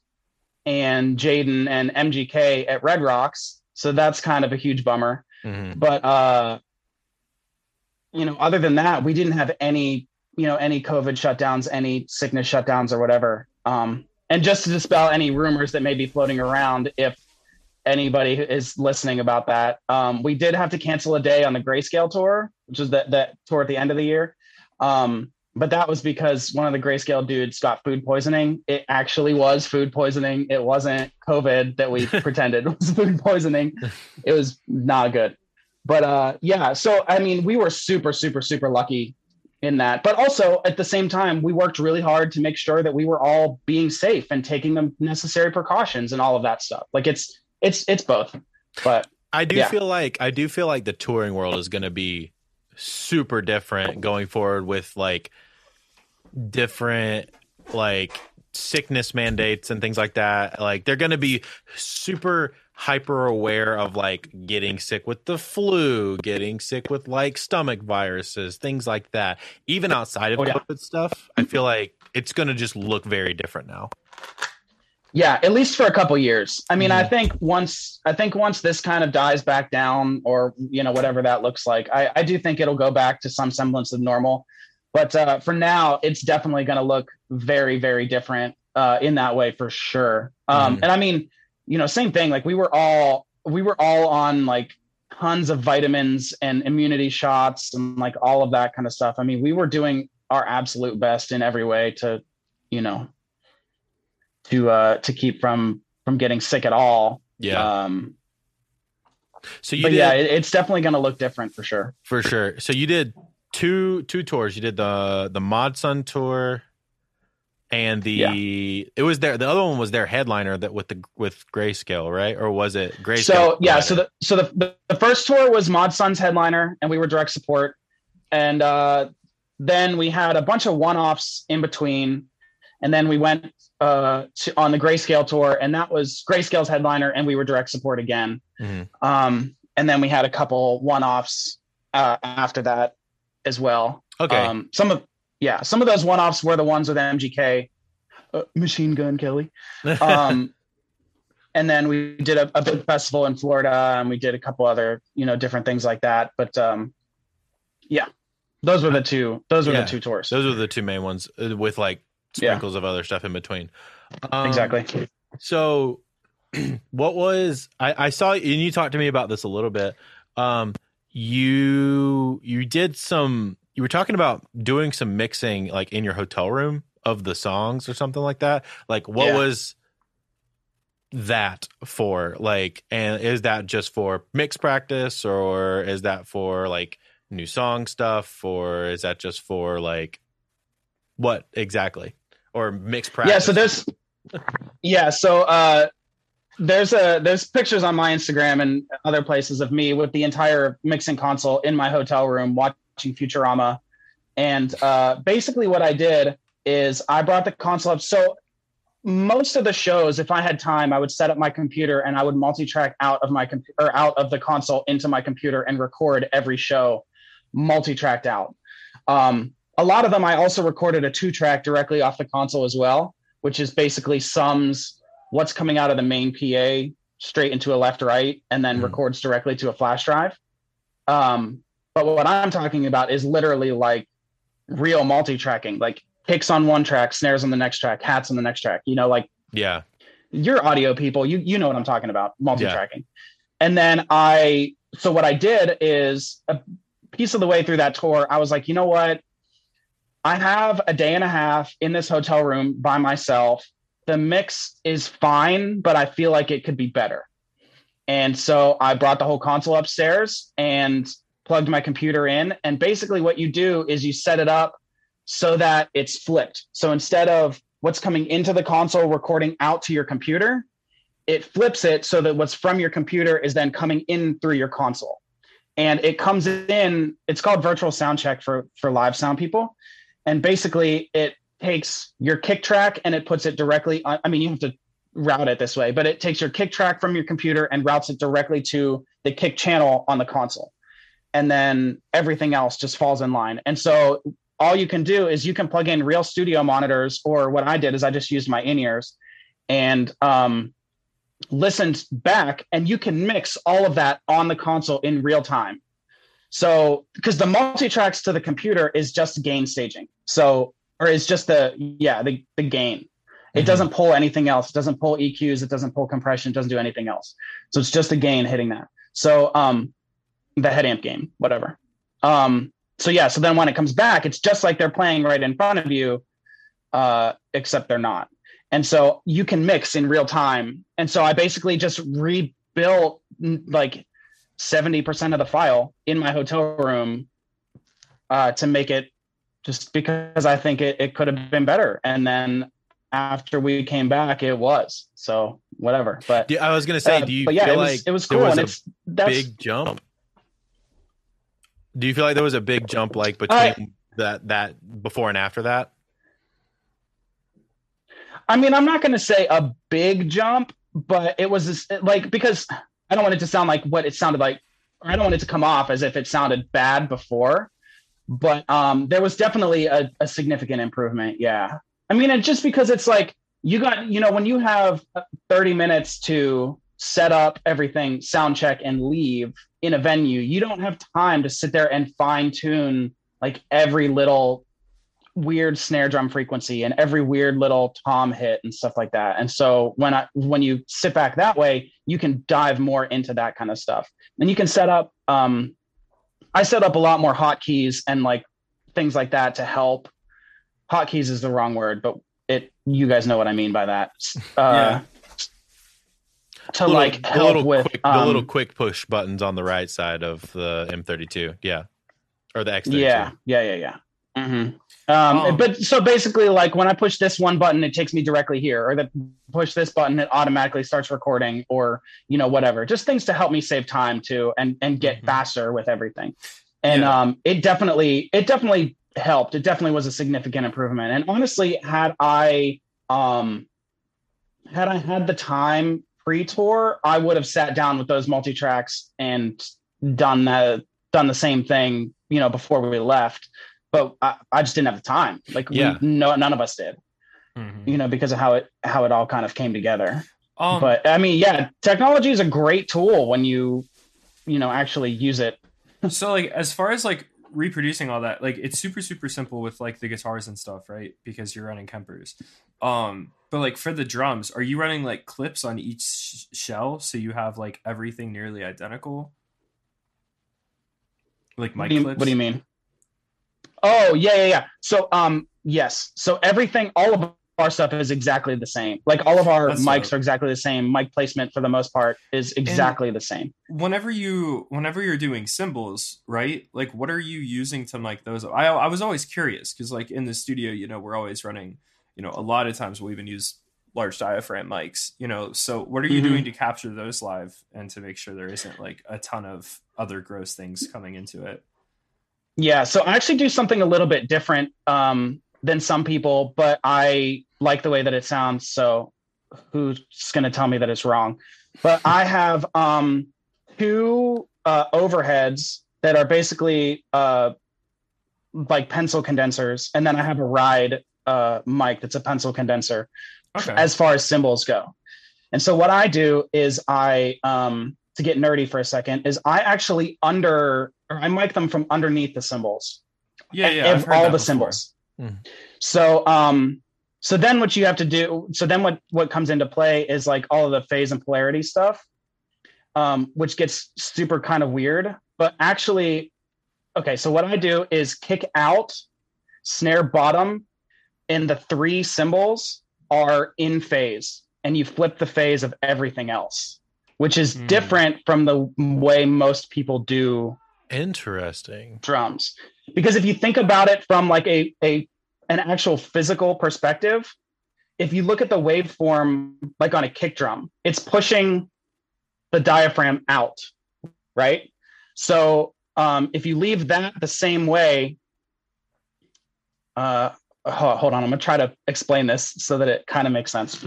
and Jaden and MGK at Red Rocks. So that's kind of a huge bummer. Mm-hmm. But uh, you know, other than that, we didn't have any, you know, any COVID shutdowns, any sickness shutdowns or whatever. Um, and just to dispel any rumors that may be floating around, if anybody is listening about that, um, we did have to cancel a day on the Grayscale tour, which is that that tour at the end of the year. Um, but that was because one of the grayscale dudes got food poisoning. It actually was food poisoning. It wasn't COVID that we pretended was food poisoning. It was not good. But uh, yeah, so I mean, we were super, super, super lucky in that. But also at the same time, we worked really hard to make sure that we were all being safe and taking the necessary precautions and all of that stuff. Like it's it's it's both. But I do yeah. feel like I do feel like the touring world is going to be super different going forward with like different like sickness mandates and things like that. Like they're going to be super hyper aware of like getting sick with the flu, getting sick with like stomach viruses, things like that. Even outside of oh, yeah. COVID stuff, I feel like it's going to just look very different now. Yeah, at least for a couple years. I mean, mm. I mm-hmm. think once I think once this kind of dies back down, or you know whatever that looks like, I, I do think it'll go back to some semblance of normal. But uh, for now, it's definitely going to look very, very different uh, in that way for sure. Um, mm. And I mean, you know, same thing. Like we were all we were all on like tons of vitamins and immunity shots and like all of that kind of stuff. I mean, we were doing our absolute best in every way to, you know, to uh to keep from from getting sick at all. Yeah. Um so you did, yeah, it, it's definitely going to look different for sure. For sure. So you did two two tours. You did the the Mod Sun tour and the yeah. it was their the other one was their headliner that with the with grayscale right or was it grayscale so yeah so the so the, the first tour was mod sun's headliner and we were direct support and uh then we had a bunch of one-offs in between and then we went uh, to, on the Grayscale tour, and that was Grayscale's headliner, and we were direct support again. Mm-hmm. Um, and then we had a couple one-offs uh, after that as well. Okay. Um, some of yeah, some of those one-offs were the ones with MGK, uh, Machine Gun Kelly. Um, and then we did a, a, big festival in Florida, and we did a couple other you know different things like that. But um, yeah, those were the two. Those were yeah, the two tours. Those were the two main ones uh, with like sprinkles yeah. of other stuff in between. Um, exactly. So, what was I, I saw? And you talked to me about this a little bit. Um, you you did some. You were talking about doing some mixing, like in your hotel room of the songs or something like that. Like, what yeah. was that for? Like, and is that just for mix practice, or is that for like new song stuff, or is that just for like what exactly? or mixed practice? Yeah, so there's yeah, so uh there's a there's pictures on my Instagram and other places of me with the entire mixing console in my hotel room watching Futurama. And uh basically what I did is I brought the console up. So most of the shows, if I had time, I would set up my computer and I would multi-track out of my computer or out of the console into my computer and record every show multi-tracked out. Um, a lot of them I also recorded a two track directly off the console as well. which is basically sums what's coming out of the main PA straight into a left right and then Mhm. records directly to a flash drive. Um, but what I'm talking about is literally like real multi-tracking, like kicks on one track, snares on the next track, hats on the next track. You know, like Yeah. you're audio people, you you know what I'm talking about, multi-tracking. And then I so what I did is a piece of the way through that tour, I was like, you know what? I have a day and a half in this hotel room by myself. The mix is fine, but I feel like it could be better. And so I brought the whole console upstairs and plugged my computer in. And basically, what you do is you set it up so that it's flipped. So instead of what's coming into the console recording out to your computer, it flips it so that what's from your computer is then coming in through your console. And it comes in, it's called virtual sound check for, for live sound people. And basically, it takes your kick track and it puts it directly. On, I mean, you have to route it this way, but it takes your kick track from your computer and routes it directly to the kick channel on the console. And then everything else just falls in line. And so all you can do is you can plug in real studio monitors, or what I did is I just used my in ears and um, listened back, and you can mix all of that on the console in real time. So, because the multi tracks to the computer is just gain staging. So, or it's just the, yeah, the, the gain. It Mhm. doesn't pull anything else. It doesn't pull EQs. It doesn't pull compression. It doesn't do anything else. So it's just the gain hitting that. So, um, the head amp gain, whatever. Um, so yeah, so then when it comes back, it's just like they're playing right in front of you, uh, except they're not. And so you can mix in real time. And so I basically just rebuilt like 70% of the file in my hotel room uh, to make it just because I think it, it could have been better. And then after we came back, it was. So whatever. But I was gonna say, uh, do you but yeah, feel it was like it was cool. was and a it's that's big jump? Do you feel like there was a big jump like between I- that that before and after that? I mean, I'm not going to say a big jump, but it was this, like because I don't want it to sound like what it sounded like. I don't want it to come off as if it sounded bad before, but um, there was definitely a, a significant improvement. Yeah, I mean, and just because it's like you got, you know, when you have 30 minutes to set up everything, sound check, and leave in a venue, you don't have time to sit there and fine tune like every little weird snare drum frequency and every weird little tom hit and stuff like that. And so when I when you sit back that way, you can dive more into that kind of stuff. And you can set up um I set up a lot more hotkeys and like things like that to help. Hotkeys is the wrong word, but it you guys know what I mean by that. Uh to little- like the help little with quick, the um, little quick push buttons on the right side of the M32. Yeah, or the X32. Yeah, yeah, yeah, yeah. hmm Um, Um, but so basically, like when I push this one button, it takes me directly here, or that push this button, it automatically starts recording, or you know whatever. Just things to help me save time too, and and get Mhm. faster with everything. And Yeah. um, it definitely, it definitely helped. It definitely was a significant improvement. And honestly, had I um, had I had the time pre-tour, I would have sat down with those multi tracks and done the done the same thing, you know, before we left. But I, I just didn't have the time. Like, Yeah. we, no, none of us did, Mhm. you know, because of how it how it all kind of came together. Um, but I mean, yeah, technology is a great tool when you, you know, actually use it. so like as far as like reproducing all that like it's super super simple with like the guitars and stuff right because you're running kempers um but like for the drums are you running like clips on each sh- shell so you have like everything nearly identical like What do, you, clips what do you mean? Oh yeah, yeah, yeah. So um, yes. So everything, all of our stuff is exactly the same. Like all of our That's mics dope. are exactly the same. Mic placement for the most part is exactly the same. whenever you whenever you're doing cymbals right like what are you using to mic those i, I was always curious because like in the studio you know we're always running you know a lot of times we'll even use large diaphragm mics you know so what are you Mhm. doing to capture those live and to make sure there isn't like a ton of other gross things coming into it Yeah, so I actually do something a little bit different um, than some people, but I like the way that it sounds. So who's going to tell me that it's wrong? But I have um, two uh, overheads that are basically uh, like pencil condensers, and then I have a ride uh, mic that's a pencil condenser Okay. as far as cymbals go. And so what I do is I um to get nerdy for a second is I actually under or I mic them from underneath the cymbals. yeah, yeah. All the before. cymbals. Hmm. So um so then what you have to do so then what what comes into play is like all of the phase and polarity stuff um which gets super kind of weird but actually okay so what I do is kick out snare bottom and the three cymbals are in phase and you flip the phase of everything else which is Hmm. different from the way most people do Interesting. drums because if you think about it from like a, a an actual physical perspective if you look at the waveform like on a kick drum it's pushing the diaphragm out right? So um, if you leave that the same way uh, ho- hold on i'm gonna try to explain this so that it kind of makes sense.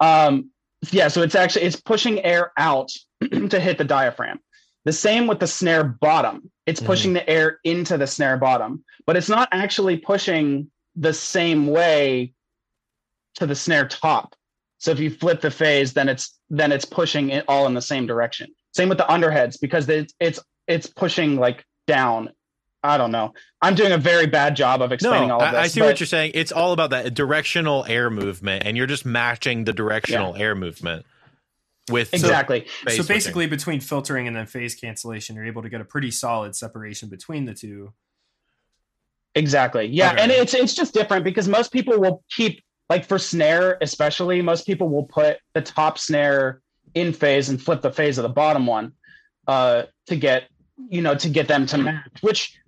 Um, yeah so it's actually it's pushing air out to hit the diaphragm the same with the snare bottom. It's Mhm. pushing the air into the snare bottom but it's not actually pushing the same way to the snare top. So if you flip the phase then it's then it's pushing it all in the same direction. Same with the underheads because it's it's it's pushing like down. I don't know. I'm doing a very bad job of explaining No, all of this I, I see what you're saying. It's all about that directional air movement, and you're just matching the directional air movement with exactly phase so switching. basically, between filtering and then phase cancellation, you're able to get a pretty solid separation between the two. Exactly. Yeah, Okay. and it's it's just different because most people will keep like for snare especially most people will put the top snare in phase and flip the phase of the bottom one uh to get you know to get them to match which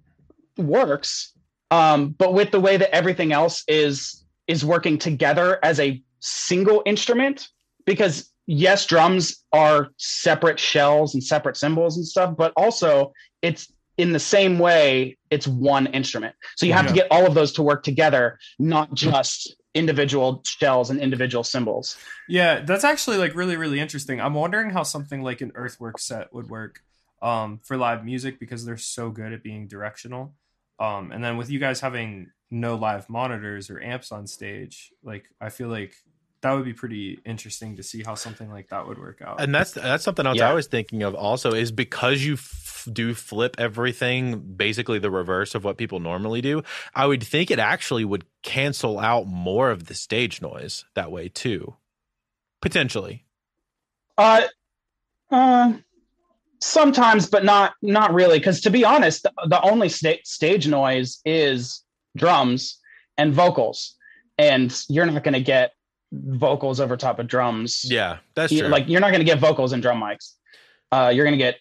works um but with the way that everything else is is working together as a single instrument because yes drums are separate shells and separate cymbals and stuff but also it's in the same way it's one instrument so you have to get all of those to work together not just individual shells and individual cymbals. Yeah, that's actually like really, really interesting. I'm wondering how something like an Earthwork set would work um, for live music because they're so good at being directional. Um, and then with you guys having no live monitors or amps on stage, like I feel like that would be pretty interesting to see how something like that would work out. and that's that's something else Yeah. I was thinking of also is because you f- do flip everything basically the reverse of what people normally do. I would think it actually would cancel out more of the stage noise that way too, potentially. Uh, uh, sometimes, but not not really. Because to be honest, the, the only sta- stage noise is drums and vocals, and you're not going to get vocals over top of drums. Yeah, that's true. like you're not going to get vocals and drum mics. Uh, you're going to get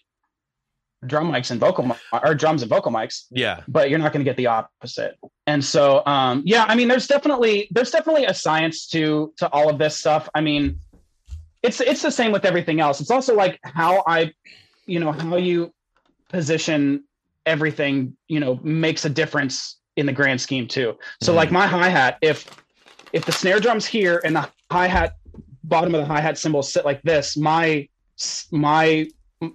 drum mics and vocal or drums and vocal mics yeah, but you're not going to get the opposite. And so, um, yeah, I mean, there's definitely there's definitely a science to to all of this stuff. I mean, it's it's the same with everything else. It's also like how I, you know, how you position everything, you know, makes a difference in the grand scheme too. So, Mhm. like my hi hat, if if the snare drum's here and the hi hat bottom of the hi hat cymbals sit like this, my my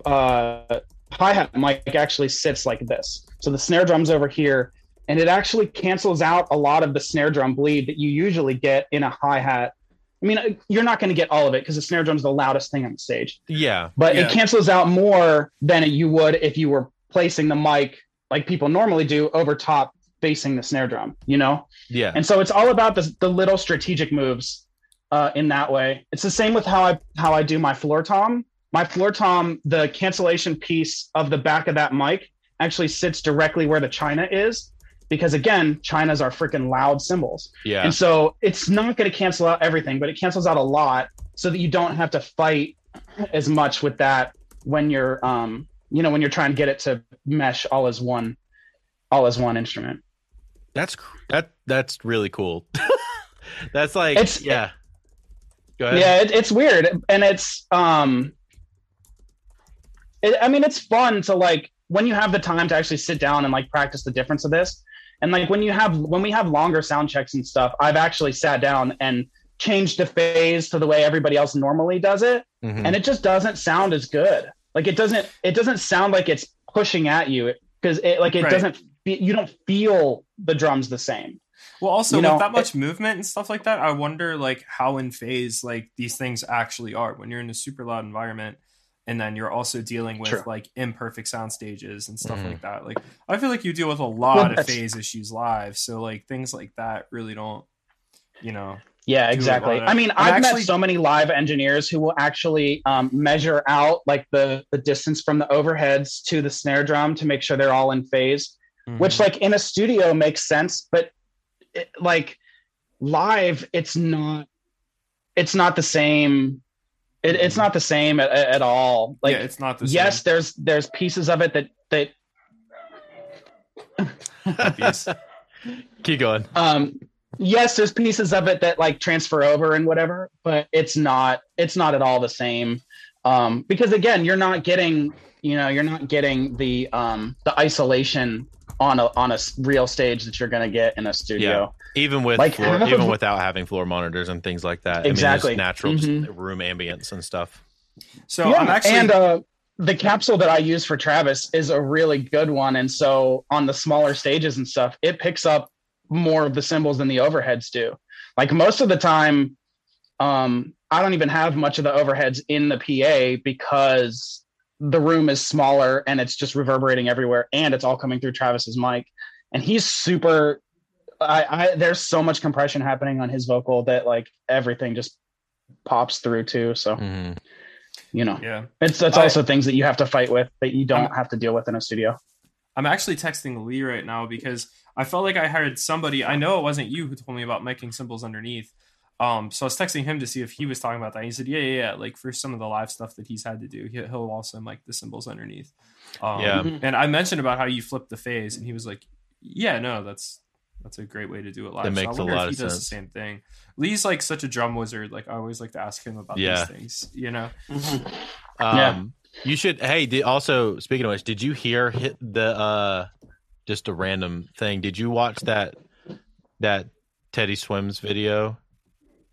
uh hi-hat mic actually sits like this. So the snare drum's over here, and it actually cancels out a lot of the snare drum bleed that you usually get in a hi-hat. I mean, you're not going to get all of it because the snare drum's the loudest thing on the stage, yeah, but Yeah. it cancels out more than you would if you were placing the mic like people normally do over top facing the snare drum, you know? yeah. And so it's all about the, the little strategic moves uh, in that way. It's the same with how I how I do my floor tom. My floor tom, the cancellation piece of the back of that mic actually sits directly where the china is, because again, chinas are freaking loud cymbals, yeah. and so it's not going to cancel out everything, but it cancels out a lot, so that you don't have to fight as much with that when you're um you know when you're trying to get it to mesh all as one all as one instrument. That's that that's really cool. that's like It's- yeah. Go ahead. yeah it, it's weird and it's um it, i mean it's fun to like when you have the time to actually sit down and like practice the difference of this and like when you have when we have longer sound checks and stuff i've actually sat down and changed the phase to the way everybody else normally does it Mhm. and it just doesn't sound as good like it doesn't it doesn't sound like it's pushing at you because it like it Right. doesn't you don't feel the drums the same Well, also You know, with that much movement and stuff like that, I wonder like how in phase like these things actually are when you're in a super loud environment, and then you're also dealing with True. like imperfect sound stages and stuff Mhm. like that. Like I feel like you deal with a lot Well, of phase issues live, so like things like that really don't, you know. Yeah, exactly. of- I mean, I'm I've actually- met so many live engineers who will actually um, measure out like the the distance from the overheads to the snare drum to make sure they're all in phase. Mm-hmm. Which, like in a studio, makes sense, but it, like live, it's not. It's not the same. It, it's not the same at, at all. Like, yeah, it's not the yes, same. there's there's pieces of it that that Puppies. Keep going. um yes there's pieces of it that like transfer over and whatever but it's not it's not at all the same um because again you're not getting you know you're not getting the um the isolation on a on a s- real stage that you're going to get in a studio Even with Like, floor, even without having floor monitors and things like that. Exactly. I mean, there's natural Mhm. room ambience and stuff. So yeah, I'm actually and uh the capsule that I use for Travis is a really good one. And so on the smaller stages and stuff, it picks up more of the cymbals than the overheads do. Like most of the time, um, I don't even have much of the overheads in the PA because the room is smaller and it's just reverberating everywhere and it's all coming through Travis's mic. And he's super I, I there's so much compression happening on his vocal that like everything just pops through too. So Mhm. you know. yeah. It's that's I- also things that you have to fight with that you don't I'm- have to deal with in a studio. I'm actually texting Lee right now because I felt like I heard somebody. I know it wasn't you who told me about making cymbals underneath. Um, so I was texting him to see if he was talking about that. He said, "Yeah, yeah, yeah." Like for some of the live stuff that he's had to do, he- he'll also like the cymbals underneath. Um, Yeah. And I mentioned about how you flip the phase, and he was like, "Yeah, no, that's that's a great way to do it live." That So I makes a wonder lot if of he does sense. the same thing. Lee's like such a drum wizard. Like I always like to ask him about Yeah. these things. You know? Um, Yeah. You should. Hey, did, also speaking of which, did you hear hit the uh, just a random thing? Did you watch that that Teddy Swims video?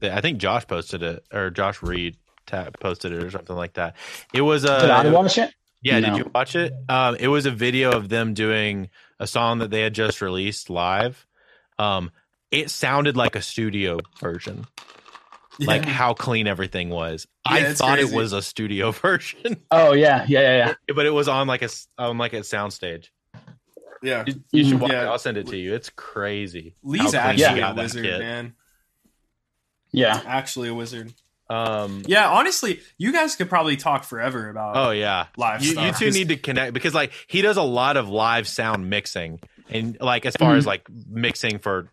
That I think Josh posted it or Josh Reed ta- posted it or something like that. It was a Did I watch it? Yeah, No. did you watch it? Um, it was a video of them doing a song that they had just released live. Um, it sounded like a studio version, like how clean everything was. Yeah, I thought crazy. it was a studio version, Oh yeah, yeah, yeah, yeah. but it was on like a s- on like a soundstage. yeah. You, you should watch it. I'll send it to you. It's crazy. Lee's how clean actually he a wizard, man. Yeah. Actually a wizard. Um, Yeah, honestly, you guys could probably talk forever about. Oh yeah, Live You, stuff. you two 'Cause- need to connect because like he does a lot of live sound mixing and like as far as like mixing for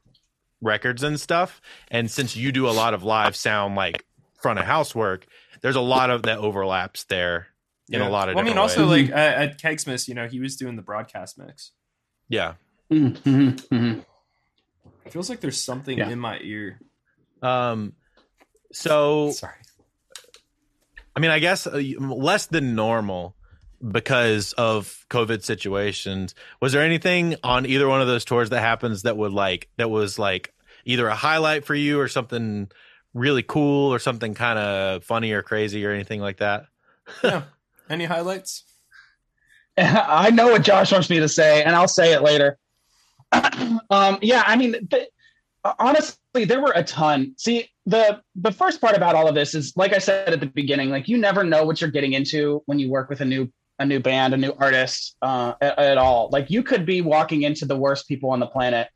records and stuff. And since you do a lot of live sound like front of house work, there's a lot of that overlaps there in a lot of. Well, I mean, also ways. like at, at Kegsmith, you know, he was doing the broadcast mix. yeah. Mm-hmm, hmm It feels like there's something Yeah. in my ear. Um. So Sorry. I mean, I guess uh, less than normal because of COVID situations. Was there anything on either one of those tours that happens that would like that was like either a highlight for you or something really cool or something kind of funny or crazy or anything like that? Yeah. Any highlights? I know what Josh wants me to say, and I'll say it later. um, yeah, I mean, the, honestly, there were a ton. See, the the first part about all of this is, like I said at the beginning, like you never know what you're getting into when you work with a new a new band, a new artist uh, at, at all. Like you could be walking into the worst people on the planet,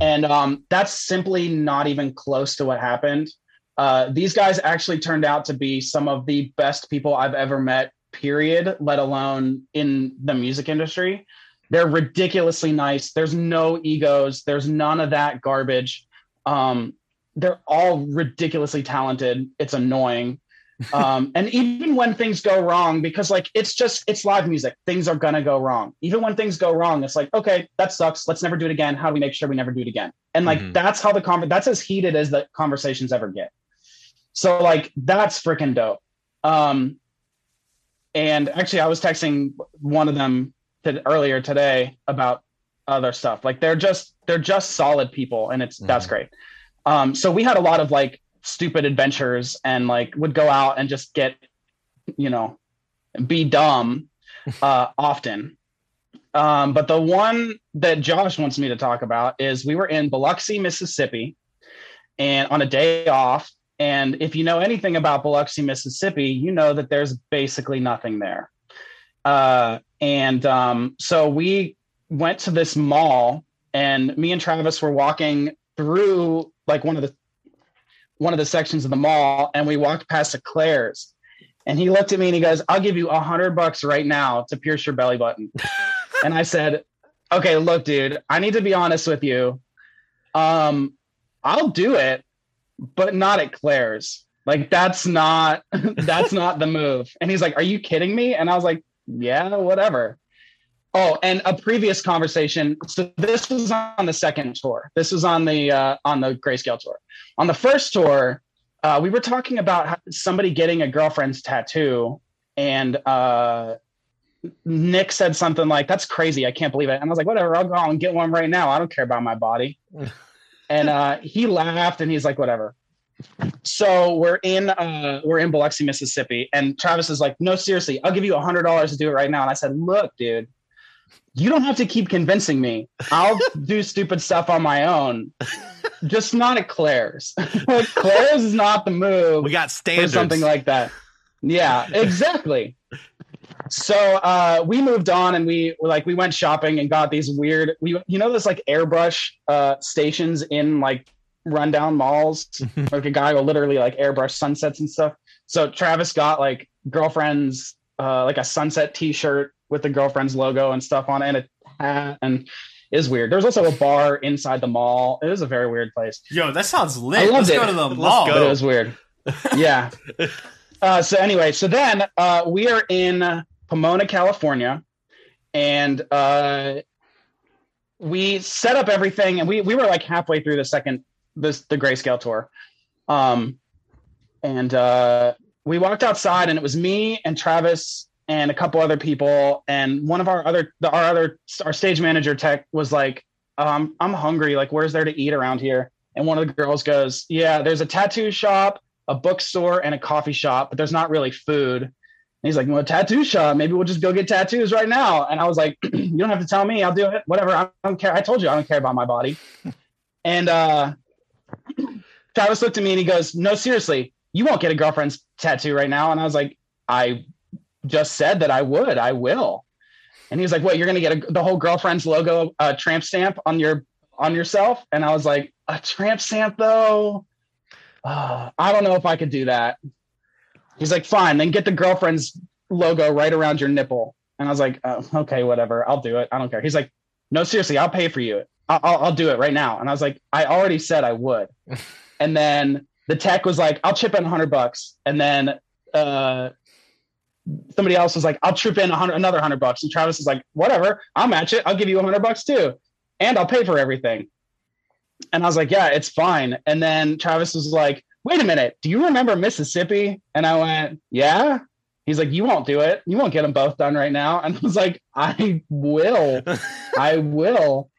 and um, that's simply not even close to what happened. Uh, these guys actually turned out to be some of the best people I've ever met period, let alone in the music industry. They're ridiculously nice. There's no egos. There's none of that garbage. Um, they're all ridiculously talented. It's annoying. Um, and even when things go wrong, because like it's just it's live music, things are gonna go wrong. Even when things go wrong, it's like, okay, that sucks. Let's never do it again. How do we make sure we never do it again? And like Mhm. that's how the conver- that's as heated as the conversations ever get. So like that's freaking dope. Um, and actually, I was texting one of them to, earlier today about other stuff. Like they're just they're just solid people, and it's that's Mhm. great. Um, so we had a lot of like stupid adventures, and like would go out and just get, you know, be dumb uh, often. Um, but the one that Josh wants me to talk about is we were in Biloxi, Mississippi, and on a day off. And if you know anything about Biloxi, Mississippi, you know that there's basically nothing there. Uh, and um, so we went to this mall, and me and Travis were walking through like one of the one of the sections of the mall, and we walked past a Claire's. And he looked at me and he goes, "I'll give you a hundred bucks right now to pierce your belly button." and I said, "Okay, look, dude, I need to be honest with you. Um, I'll do it, but not at Claire's. Like that's not that's not the move." And he's like, "Are you kidding me?" And I was like, "Yeah, whatever." Oh, and a previous conversation. So this was on the second tour. This was on the uh, on the grayscale tour. On the first tour, uh, we were talking about somebody getting a girlfriend's tattoo, and uh, Nick said something like, "That's crazy! I can't believe it." And I was like, "Whatever, I'll go out and get one right now. I don't care about my body." and uh, he laughed, and he's like, "Whatever." So we're in uh, we're in Biloxi, Mississippi, and Travis is like, "No, seriously, I'll give you a hundred dollars to do it right now." And I said, "Look, dude." You don't have to keep convincing me. I'll do stupid stuff on my own just not at Claire's. like Claire's is not the move. We got standards. or something like that. Yeah, exactly. so uh, we moved on and we were like we went shopping and got these weird we you know this like airbrush uh, stations in like rundown malls like a guy will literally like airbrush sunsets and stuff. So Travis got like girlfriend's uh, like a sunset T-shirt with the girlfriend's logo and stuff on it and a hat and is weird. There's also a bar inside the mall. It is a very weird place. Yo, that sounds lit. I loved Let's it. go to the mall. But it was weird. yeah. Uh, so anyway, so then uh, we are in Pomona, California, and uh, we set up everything, and we we were like halfway through the second this the grayscale tour, um, and uh, we walked outside, and it was me and Travis and a couple other people, and one of our other the, our other our stage manager tech was like, um, "I'm hungry. Like, where's there to eat around here?" And one of the girls goes, "Yeah, there's a tattoo shop." a bookstore and a coffee shop, but there's not really food. And he's like, well, tattoo shop. Maybe we'll just go get tattoos right now. And I was like, you don't have to tell me. I'll do it. Whatever. I don't care. I told you I don't care about my body. And uh, Travis looked at me and he goes, no, seriously, you won't get a girlfriend's tattoo right now. And I was like, I just said that I would. I will. And he was like, what? You're going to get a, the whole girlfriend's logo uh, tramp stamp on your on yourself? And I was like, a tramp stamp though uh, I don't know if I could do that. He's like, fine, then get the girlfriend's logo right around your nipple. And I was like, oh, okay, whatever, I'll do it. I don't care. He's like, no, seriously, I'll pay for you. I'll, I'll, do it right now. And I was like, I already said I would. and then the tech was like, I'll chip in a hundred bucks. And then uh, somebody else was like, I'll chip in another hundred bucks. And Travis is like, whatever, I'll match it. I'll give you a hundred bucks too. And I'll pay for everything. And I was like, yeah, it's fine. And then Travis was like, wait a minute, do you remember Mississippi? And I went, yeah. He's like, you won't do it. You won't get them both done right now. And I was like, I will. I will.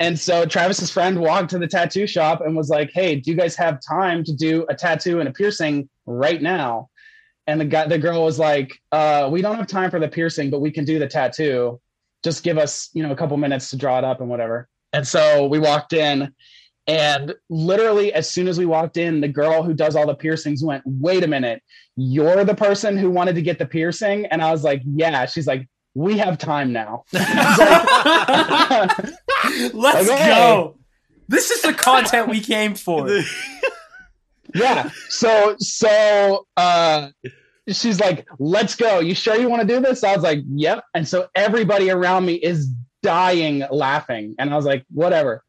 And so Travis's friend walked to the tattoo shop and was like, hey, do you guys have time to do a tattoo and a piercing right now? And the guy, the girl was like, uh, we don't have time for the piercing, but we can do the tattoo. Just give us, you know, a couple minutes to draw it up and whatever. And so we walked in, and literally, as soon as we walked in, the girl who does all the piercings went, Wait a minute, you're the person who wanted to get the piercing? And I was like, Yeah. She's like, We have time now. I was like, Let's Okay. go. This is the content we came for. yeah. So, so, uh, she's like, Let's go. You sure you want to do this? I was like, Yep. And so everybody around me is dying laughing. And I was like, Whatever.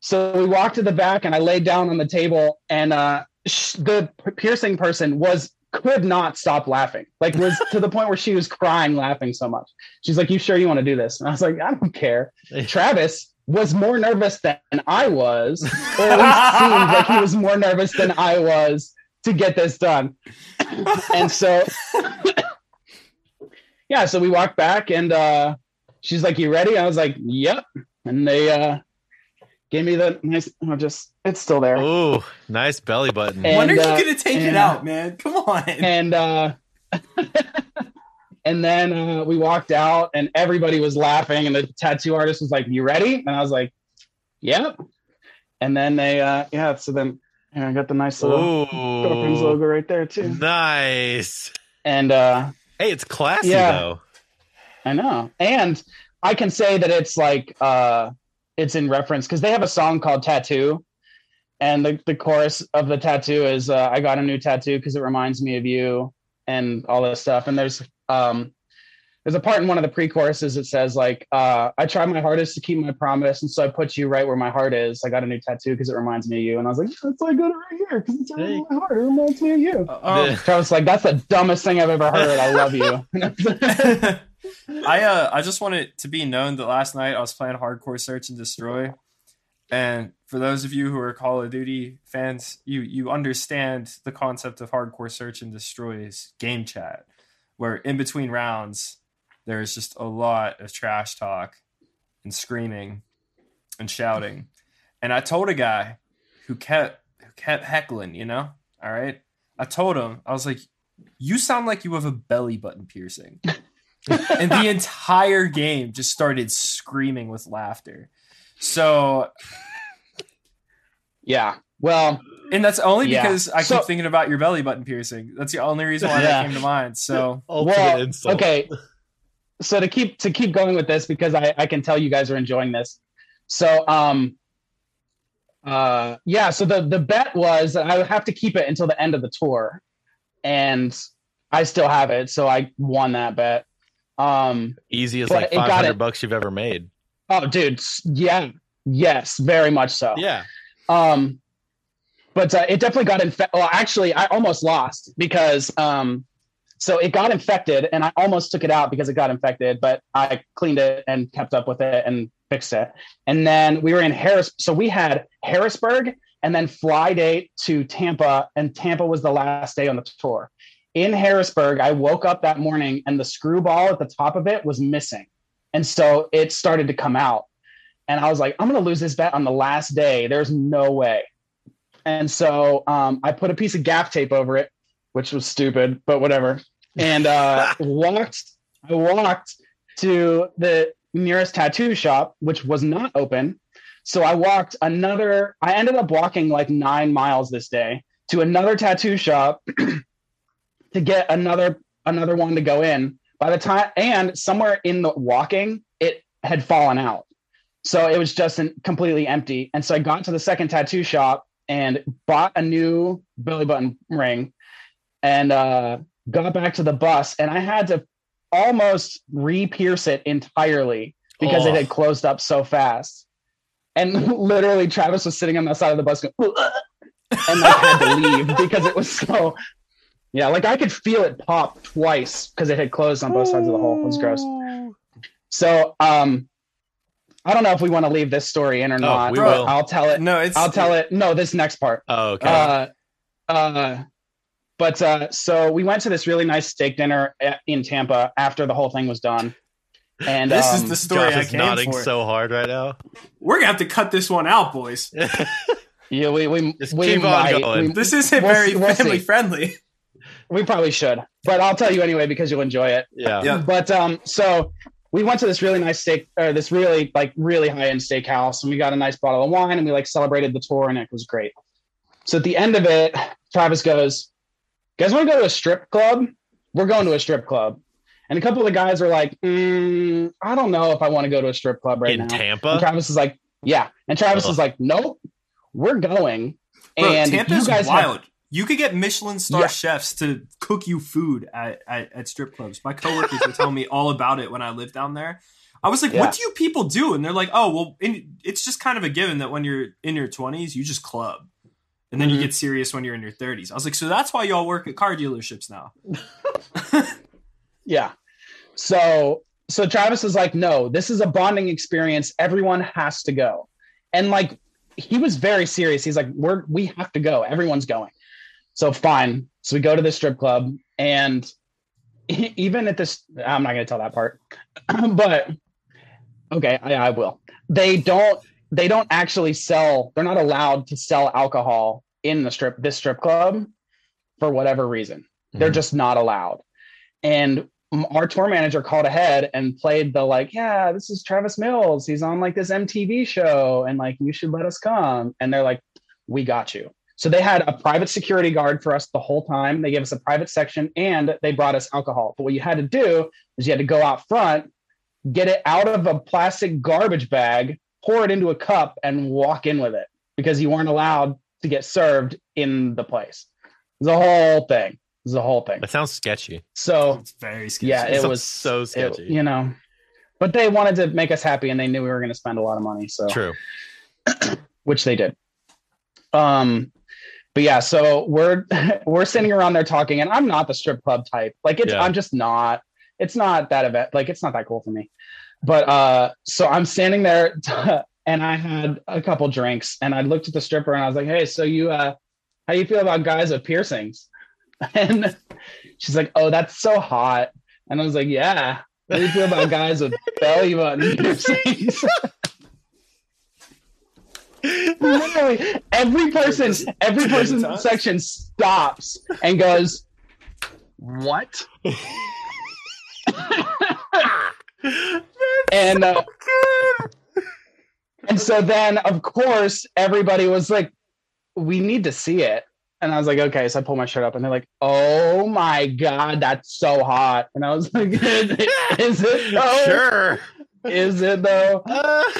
So we walked to the back and I laid down on the table and uh, sh- the piercing person was could not stop laughing. Like was to the point where she was crying laughing so much. She's like, "You sure you want to do this?" And I was like, "I don't care." Travis was more nervous than I was, or at least seemed like he was more nervous than I was to get this done. and so yeah, so we walked back and uh she's like, You ready? I was like, Yep. And they uh gave me the nice oh, just it's still there. Oh, nice belly button. And- when are you uh, gonna take it out, man? Come on. And uh and then uh, we walked out, and everybody was laughing, and the tattoo artist was like, "You ready?" And I was like, "Yep." And then they, uh, yeah. So then yeah, I got the nice little girlfriend's logo right there too. nice. And uh, Hey, it's classy Yeah. though. I know. And I can say that it's like uh it's in reference because they have a song called Tattoo. And the, the chorus of the tattoo is uh, I got a new tattoo because it reminds me of you and all this stuff. And there's um there's a part in one of the pre-choruses that says like uh I try my hardest to keep my promise and so I put you right where my heart is. I got a new tattoo because it reminds me of you. And I was like, that's why I got it right here because it's right Hey. my heart. It reminds me of you. Oh, Travis like, that's the dumbest thing I've ever heard. I love you. I uh I just want it to be known that last night I was playing hardcore search and destroy. And for those of you who are Call of Duty fans, you you understand the concept of hardcore search and destroy's game chat, where in between rounds there's just a lot of trash talk and screaming and shouting. And I told a guy who kept who kept heckling, you know? All right. I told him, I was like, you sound like you have a belly button piercing and the entire game just started screaming with laughter. So, yeah. Well, and that's only Yeah. because I So- keep thinking about your belly button piercing. That's the only reason why Yeah. that came to mind. So, Ultimate well, insult. okay. So to keep to keep going with this because I I can tell you guys are enjoying this. So um uh yeah, so the the bet was that I would have to keep it until the end of the tour and I still have it, so I won that bet. Um Easy as like five hundred bucks you've ever made. oh dude, yeah. Yes, very much so. Yeah. Um, but uh, it definitely got infected. Well, actually, I almost lost because um, so it got infected, and I almost took it out because it got infected. But I cleaned it and kept up with it and fixed it. And then we were in Harris. So we had Harrisburg, and then fly date to Tampa, and Tampa was the last day on the tour. In Harrisburg, I woke up that morning, and the screwball at the top of it was missing, and so it started to come out. And I was like, I'm going to lose this bet on the last day. There's no way. And so um, I put a piece of gaff tape over it, which was stupid, but whatever. And uh, walked, I walked to the nearest tattoo shop, which was not open. So I walked another, I ended up walking like nine miles this day to another tattoo shop to get another another one to go in. By the time and somewhere in the walking, it had fallen out. So it was just an, completely empty. And so I got to the second tattoo shop and bought a new belly button ring and uh, got back to the bus. And I had to almost re pierce it entirely because it Oh. had closed up so fast. And literally, Travis was sitting on the side of the bus going, "Ugh," and I had to leave because it was so. Yeah, like I could feel it pop twice because it had closed on both sides of the hole. It was gross. So, um, I don't know if we want to leave this story in or not. we will. I'll tell it. no, it's I'll tell it. No, this next part. Oh, okay. Uh, uh, but uh, so we went to this really nice steak dinner at, in Tampa after the whole thing was done. And This um, is the story Josh I is came nodding for. so hard right now. We're gonna have to cut this one out, boys. yeah, we we, Just we keep on might. going. We, This isn't We'll very see- we'll family see. friendly. we probably should, but I'll tell you anyway because you'll enjoy it. Yeah. Yeah. But um, so we went to this really nice steak, or this really like really high end steakhouse, and we got a nice bottle of wine, and we like celebrated the tour, and it was great. So at the end of it, Travis goes, "You guys want to go to a strip club? We're going to a strip club." And a couple of the guys were like, mm, "I don't know if I want to go to a strip club right In now." And Tampa. Travis is like, "Yeah," and Travis Ugh. is like, "Nope, we're going." Bro, and Tampa's you guys have- wild. You could get Michelin star Yeah. chefs to cook you food at, at, at strip clubs. My coworkers were telling me all about it when I lived down there. I was like, Yeah. "What do you people do?" And they're like, "Oh, well, in, it's just kind of a given that when you're in your 20s, you just club, and then Mhm. you get serious when you're in your 30s." I was like, "So that's why y'all work at car dealerships now?" Yeah. So so Travis is like, no, this is a bonding experience. Everyone has to go. And like he was very serious. He's like, we're we have to go. Everyone's going. So fine. So we go to the strip club and even at this, I'm not gonna tell that part, but okay, I, I will. They don't they don't actually sell, they're not allowed to sell alcohol in the strip, this strip club for whatever reason. They're Mhm. just not allowed. And our tour manager called ahead and played the like, yeah, this is Travis Mills. He's on like this MTV show, and like you should let us come. And they're like, we got you. So they had a private security guard for us the whole time. They gave us a private section and they brought us alcohol. But what you had to do is you had to go out front, get it out of a plastic garbage bag, pour it into a cup, and walk in with it because you weren't allowed to get served in the place. It was a whole thing. It was a whole thing. That sounds sketchy. So It's very sketchy. yeah, it sounds was so it- sketchy. you know, but they wanted to make us happy and they knew we were going to spend a lot of money. So True. which they did. Um, but yeah, so we're we're sitting around there talking, and I'm not the strip club type. Like it's Yeah. I'm just not. It's not that event. Like it's not that cool for me. But uh, so I'm standing there, and I had a couple drinks, and I looked at the stripper, and I was like, "Hey, so you uh, how you feel about guys with piercings?" And she's like, "Oh, that's so hot." And I was like, "Yeah." How do you feel about guys with belly button piercings? Literally, every person, every person in the section stops and goes, "What?" and uh, and so then, of course, everybody was like, "We need to see it." And I was like, "Okay." So I pulled my shirt up, and they're like, "Oh my god, that's so hot!" And I was like, "Is it? Is it though? Sure. Is it though?"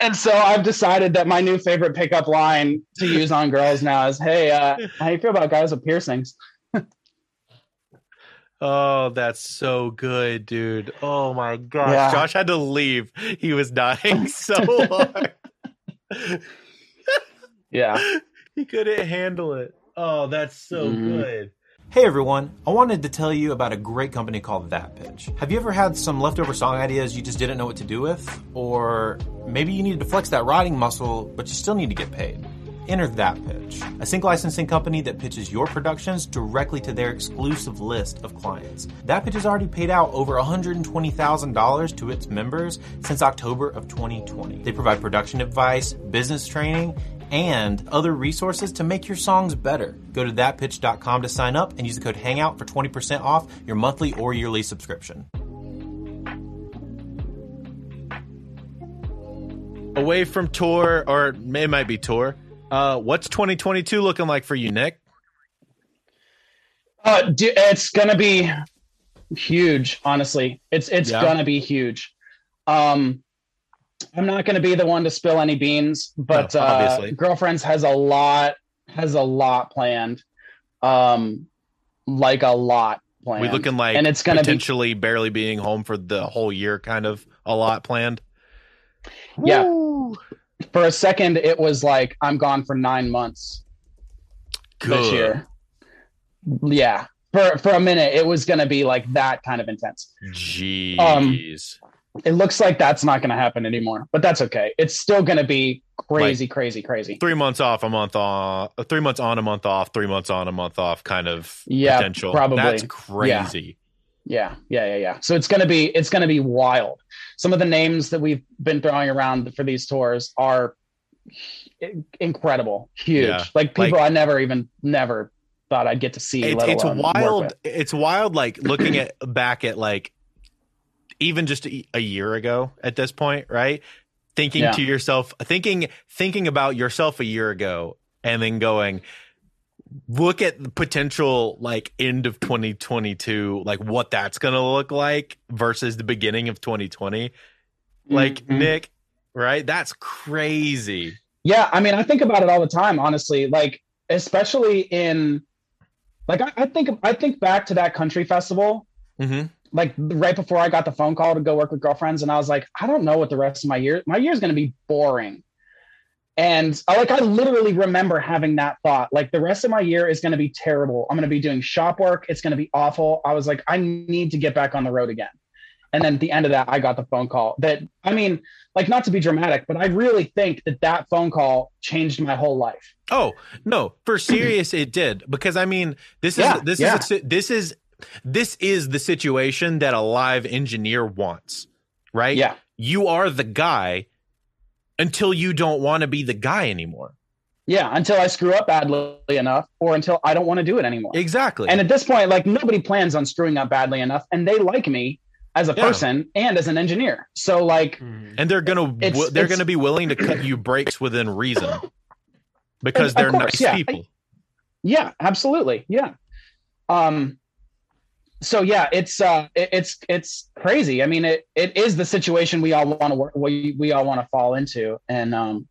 And so I've decided that my new favorite pickup line to use on girls now is, "Hey, uh, how you feel about guys with piercings?" oh, that's so good, dude. Oh my gosh. Yeah. Josh had to leave. He was dying so hard. Yeah. he couldn't handle it. Oh, that's so Mhm. good. Hey everyone, I wanted to tell you about a great company called That Pitch. Have you ever had some leftover song ideas you just didn't know what to do with? Or maybe you needed to flex that writing muscle, but you still need to get paid? Enter That Pitch, a sync licensing company that pitches your productions directly to their exclusive list of clients. That Pitch has already paid out over $120,000 to its members since October of 2020. They provide production advice, business training, and other resources to make your songs better. Go to thatpitch.com to sign up and use the code HANGOUT for 20% off your monthly or yearly subscription. Away from tour, or it might be tour. Uh, what's 2022 looking like for you, Nick? Uh, d- it's gonna be huge. Honestly, it's it's Yeah. gonna be huge. Um, I'm not gonna be the one to spill any beans, but No, uh, girlfriends has a lot has a lot planned. Um, like a lot planned. We looking like and it's gonna be potentially barely being home for the whole year, kind of a lot planned. Yeah. Woo. for a second. It was like I'm gone for nine months this Good. year. Yeah, for for a minute, it was gonna be like that kind of intense. Jeez. Um, It looks like that's not going to happen anymore, but that's okay. It's still going to be crazy, crazy, crazy. three months off, a month off, three months on, a month off, three months on, a month off, kind of Yeah, potential. probably. That's crazy. Yeah, yeah, yeah, yeah. So it's going to be it's going to be wild. Some of the names that we've been throwing around for these tours are incredible, huge. Yeah, Like people like- I never even never thought I'd get to see. It's, let it's alone work wild. It's wild. Like looking at back at like even just a, a year ago at this point, right? Thinking Yeah. to yourself, thinking thinking about yourself a year ago, and then going, look at the potential like end of 2022, like what that's gonna look like versus the beginning of 2020. Like Mhm. Nick, right? That's crazy. Yeah, I mean, I think about it all the time, honestly. Like, especially in, like, I, I think I think back to that country festival, Mm-hmm. Like right before I got the phone call to go work with girlfriends, and I was like, I don't know what the rest of my year. My year is going to be boring, and I like I literally remember having that thought. Like, the rest of my year is going to be terrible. I'm going to be doing shop work. It's going to be awful. I was like, I need to get back on the road again. And then at the end of that, I got the phone call that, I mean, like not to be dramatic, but I really think that that phone call changed my whole life. Oh no, for serious, it did because I mean, this is Yeah, this yeah. is a, this is this is the situation that a live engineer wants, right? Yeah. you are the guy until you don't want to be the guy anymore. Yeah, until I screw up badly enough, or until I don't want to do it anymore. Exactly. And at this point, like nobody plans on screwing up badly enough, and they like me as a Yeah. person and as an engineer. So like, Mhm. and they're gonna they're gonna be willing to cut you breaks within reason because they're course, nice yeah. people. yeah, absolutely, yeah. Um, so yeah, it's uh, it, it's it's crazy. I mean, it it is the situation we all want to work, we we all want to fall into, and um,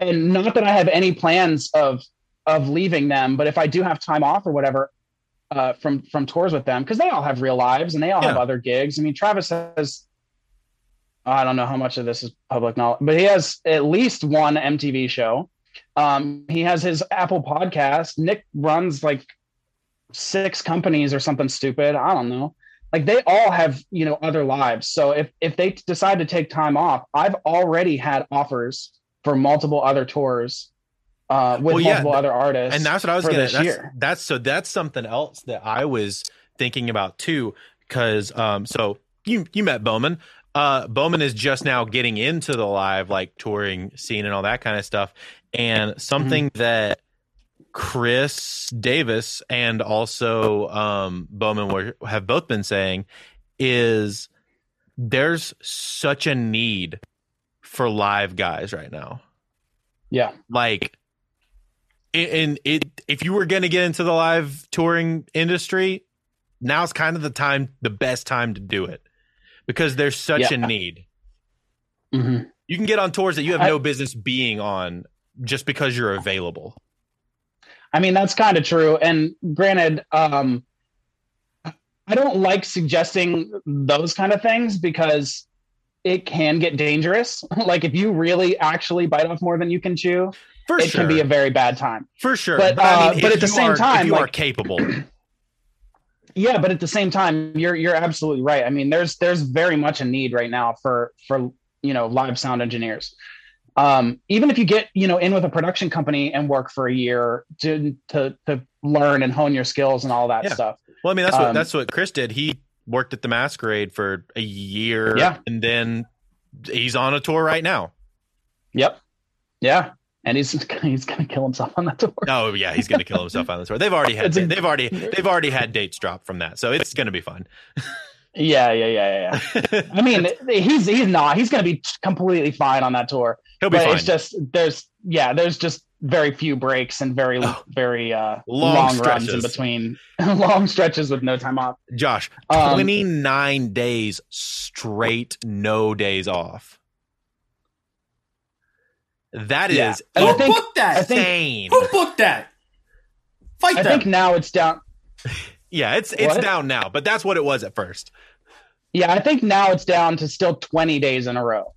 and not that I have any plans of of leaving them, but if I do have time off or whatever, uh, from from tours with them, because they all have real lives and they all have other gigs. I mean, Travis has. I don't know how much of this is public knowledge, but he has at least one MTV show. Um, he has his Apple podcast. Nick runs like six companies or something stupid. I don't know. Like they all have, you know, other lives. So if if they decide to take time off, I've already had offers for multiple other tours uh, with Well, yeah, multiple th- other artists. and that's what I was gonna. this That's, year. that's so that's something else that I was thinking about too. Because um, so you you met Bowman. Uh, Bowman is just now getting into the live like touring scene and all that kind of stuff. And something Mm-hmm. that Chris Davis and also um, Bowman were, have both been saying is there's such a need for live guys right now yeah. like and it if you were going to get into the live touring industry now's kind of the time the best time to do it because there's such a Yeah. need Mhm. you can get on tours that you have I- no business being on just because you're available I mean, that's kind of true. And granted, um, I don't like suggesting those kind of things because it can get dangerous. like if you really actually bite off more than you can chew, for it sure can be a very bad time. for sure but, I uh, mean, but at the same are- time, if you are capable Yeah, but at the same time, you're you're absolutely right. I mean, there's there's very much a need right now for for you know live sound engineers. Um, even if you get you know in with a production company and work for a year to to to learn and hone your skills and all that Yeah. stuff. well i mean that's what Um, that's what chris did he worked at the masquerade for a year Yeah. and then he's on a tour right now Yep. Yeah. And he's he's gonna kill himself on that tour. Oh yeah, he's gonna kill himself on the tour. They've already had a- they've already they've already had dates drop from that, so it's gonna be fun. Yeah, yeah, yeah, yeah. yeah. I mean, he's he's not. He's gonna be completely fine on that tour. He'll be but fine. it's just there's yeah, there's just very few breaks and very Oh. very uh Long long, runs in between long stretches with no time off. Josh, Um, twenty nine days straight, no days off. That is Yeah. And Who I think- booked that? I think- insane. Who booked that? Fight I them. think now it's down. Yeah, it's it's What? down now, but that's what it was at first. Yeah, I think now it's down to still 20 days in a row.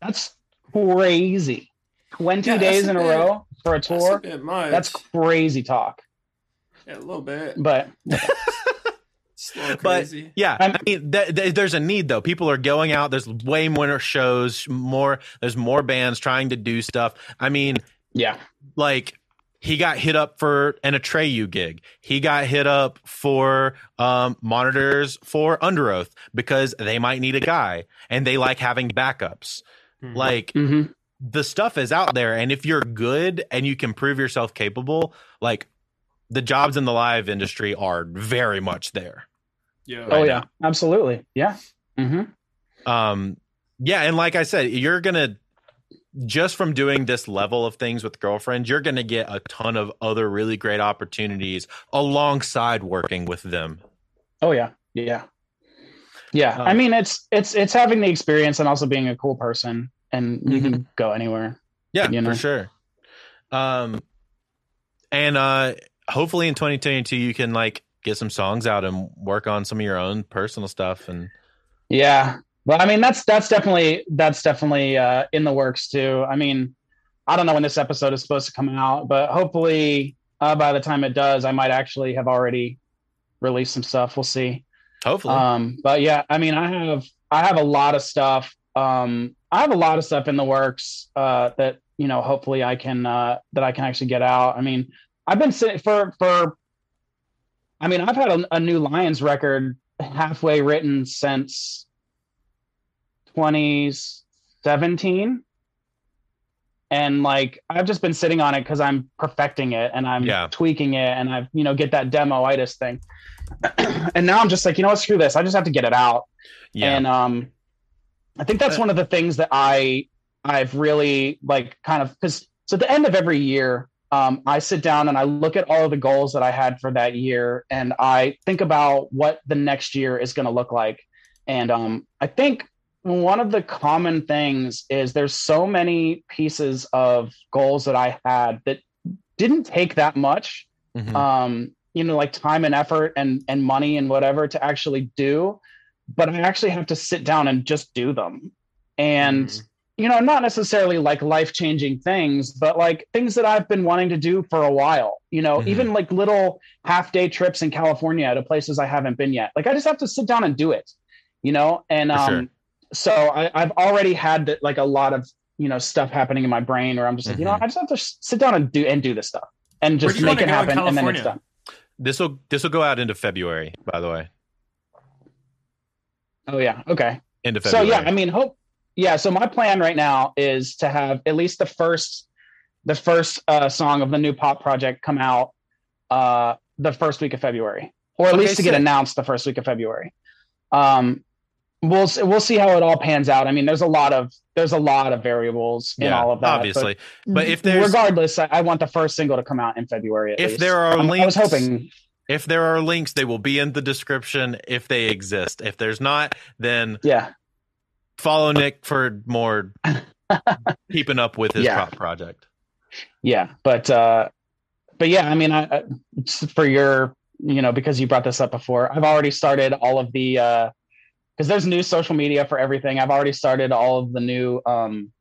That's crazy. 20 Yeah, days a in a bit- row for a That's a tour. bit much. That's crazy talk. yeah, a little bit. But It's a little But yeah, I'm- I mean, th- th- there's a need though. People are going out. There's way more shows. More. There's more bands trying to do stuff. I mean, yeah, like he got hit up for an Atreyu gig. He got hit up for um, monitors for Underoath because they might need a guy and they like having backups. Mhm. Like hmm the stuff is out there, and if you're good and you can prove yourself capable, like the jobs in the live industry are very much there. yeah. oh right yeah, absolutely. Yeah. hmm um yeah and like i said you're gonna just from doing this level of things with girlfriends you're gonna get a ton of other really great opportunities alongside working with them Oh yeah, yeah, yeah. Um, I mean, it's it's it's having the experience and also being a cool person, and you Mm-hmm. can go anywhere. yeah You know? for sure um and uh hopefully in 2022 you can like get some songs out and work on some of your own personal stuff and Yeah. Well, I mean, that's that's definitely that's definitely uh, in the works too. I mean, I don't know when this episode is supposed to come out, but hopefully uh, by the time it does, I might actually have already released some stuff. We'll see. hopefully Um, but yeah, I mean, I have I have a lot of stuff. Um, I have a lot of stuff in the works uh, that you know. Hopefully, I can uh, that I can actually get out. I mean, I've been sitting for for. I mean, I've had a, a new Lions record halfway written since 2017. and like I've just been sitting on it because I'm perfecting it and I'm Yeah. tweaking it and I've you know get that demo demoitis thing. and now I'm just like, you know what, screw this. I just have to get it out. Yeah. And um I think that's one of the things that I I've really like kind of because so at the end of every year, um, I sit down and I look at all of the goals that I had for that year and I think about what the next year is going to look like. And um, I think one of the common things is there's so many pieces of goals that I had that didn't take that much Mhm. um, you know, like time and effort and and money and whatever to actually do, but I actually have to sit down and just do them. And Mhm. you know, not necessarily like life changing things, but like things that I've been wanting to do for a while. You know, Mhm. even like little half day trips in California to places I haven't been yet. Like I just have to sit down and do it. You know, and For um, sure. So I, I've already had that like a lot of you know stuff happening in my brain where I'm just like, you know, Mhm. I just have to sit down and do and do this stuff and just make it happen, and then it's done. This will this will go out into February, by the way. Oh yeah, okay. Into February. So yeah, I mean, hope. Yeah, so my plan right now is to have at least the first, the first uh, song of the new pop project come out uh, the first week of February, or at Okay, least to get announced the first week of February. Um, we'll s- we'll see how it all pans out. I mean, there's a lot of there's a lot of variables in yeah, all of that. but obviously. But if there's regardless, I, I want the first single to come out in February. At If least. there are Um, I was links- hoping. if there are links, they will be in the description if they exist. If there's not, then Yeah, follow Nick for more keeping up with his Yeah. prop project. yeah, but uh, but yeah, I mean, I, I for your you know because you brought this up before, I've already started all of the because there's new social media for everything. I've already started all of the new um,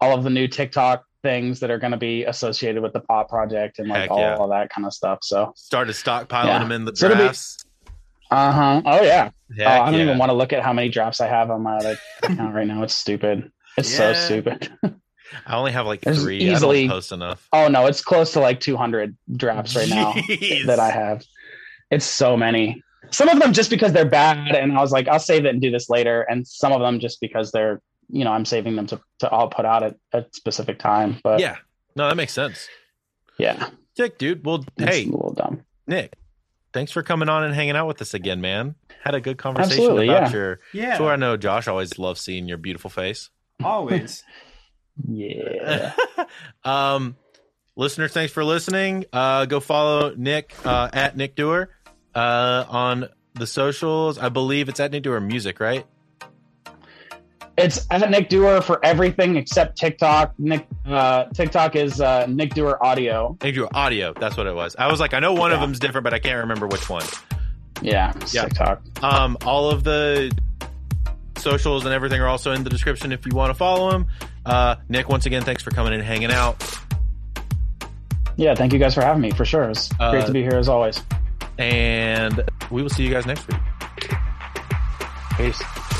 all of the new TikTok things that are going to be associated with the pop project and like Heck all yeah. of that kind of stuff. So, Started stockpiling Yeah. them in the So drafts. uh huh. Oh yeah. Heck oh, I don't yeah. even want to look at how many drafts I have on my other account right now. It's stupid. It's so stupid. I only have like There's three. easily- post enough. Oh no, it's close to like 200 drafts right now Jeez. that I have. It's so many. Some of them just because they're bad, and I was like, I'll save it and do this later. And some of them just because they're, you know, I'm saving them to to all put out at a specific time. But Yeah. No, that makes sense. yeah, Sick, dude. Well, it's hey, a little dumb. Nick, thanks for coming on and hanging out with us again, man. Had a good conversation Absolutely, about yeah. your. Yeah, So I know Josh always loves seeing your beautiful face. always. Yeah, um, listeners, thanks for listening. Uh, go follow Nick uh, at Nick Doer uh, on the socials. I believe it's at Nick Doer Music, right? it's at Nick Doer for everything except TikTok. Nick uh, TikTok is uh, Nick Doer Audio. Nick Doer Audio. That's what it was. I was like, I know one of Yeah. them's different, but I can't remember which one. Yeah, Yeah. TikTok. Um, all of the socials and everything are also in the description if you want to follow him. Uh, Nick, once again, thanks for coming in and hanging out. Yeah, thank you guys for having me. For sure, it's Uh, great to be here as always. And we will see you guys next week. Peace.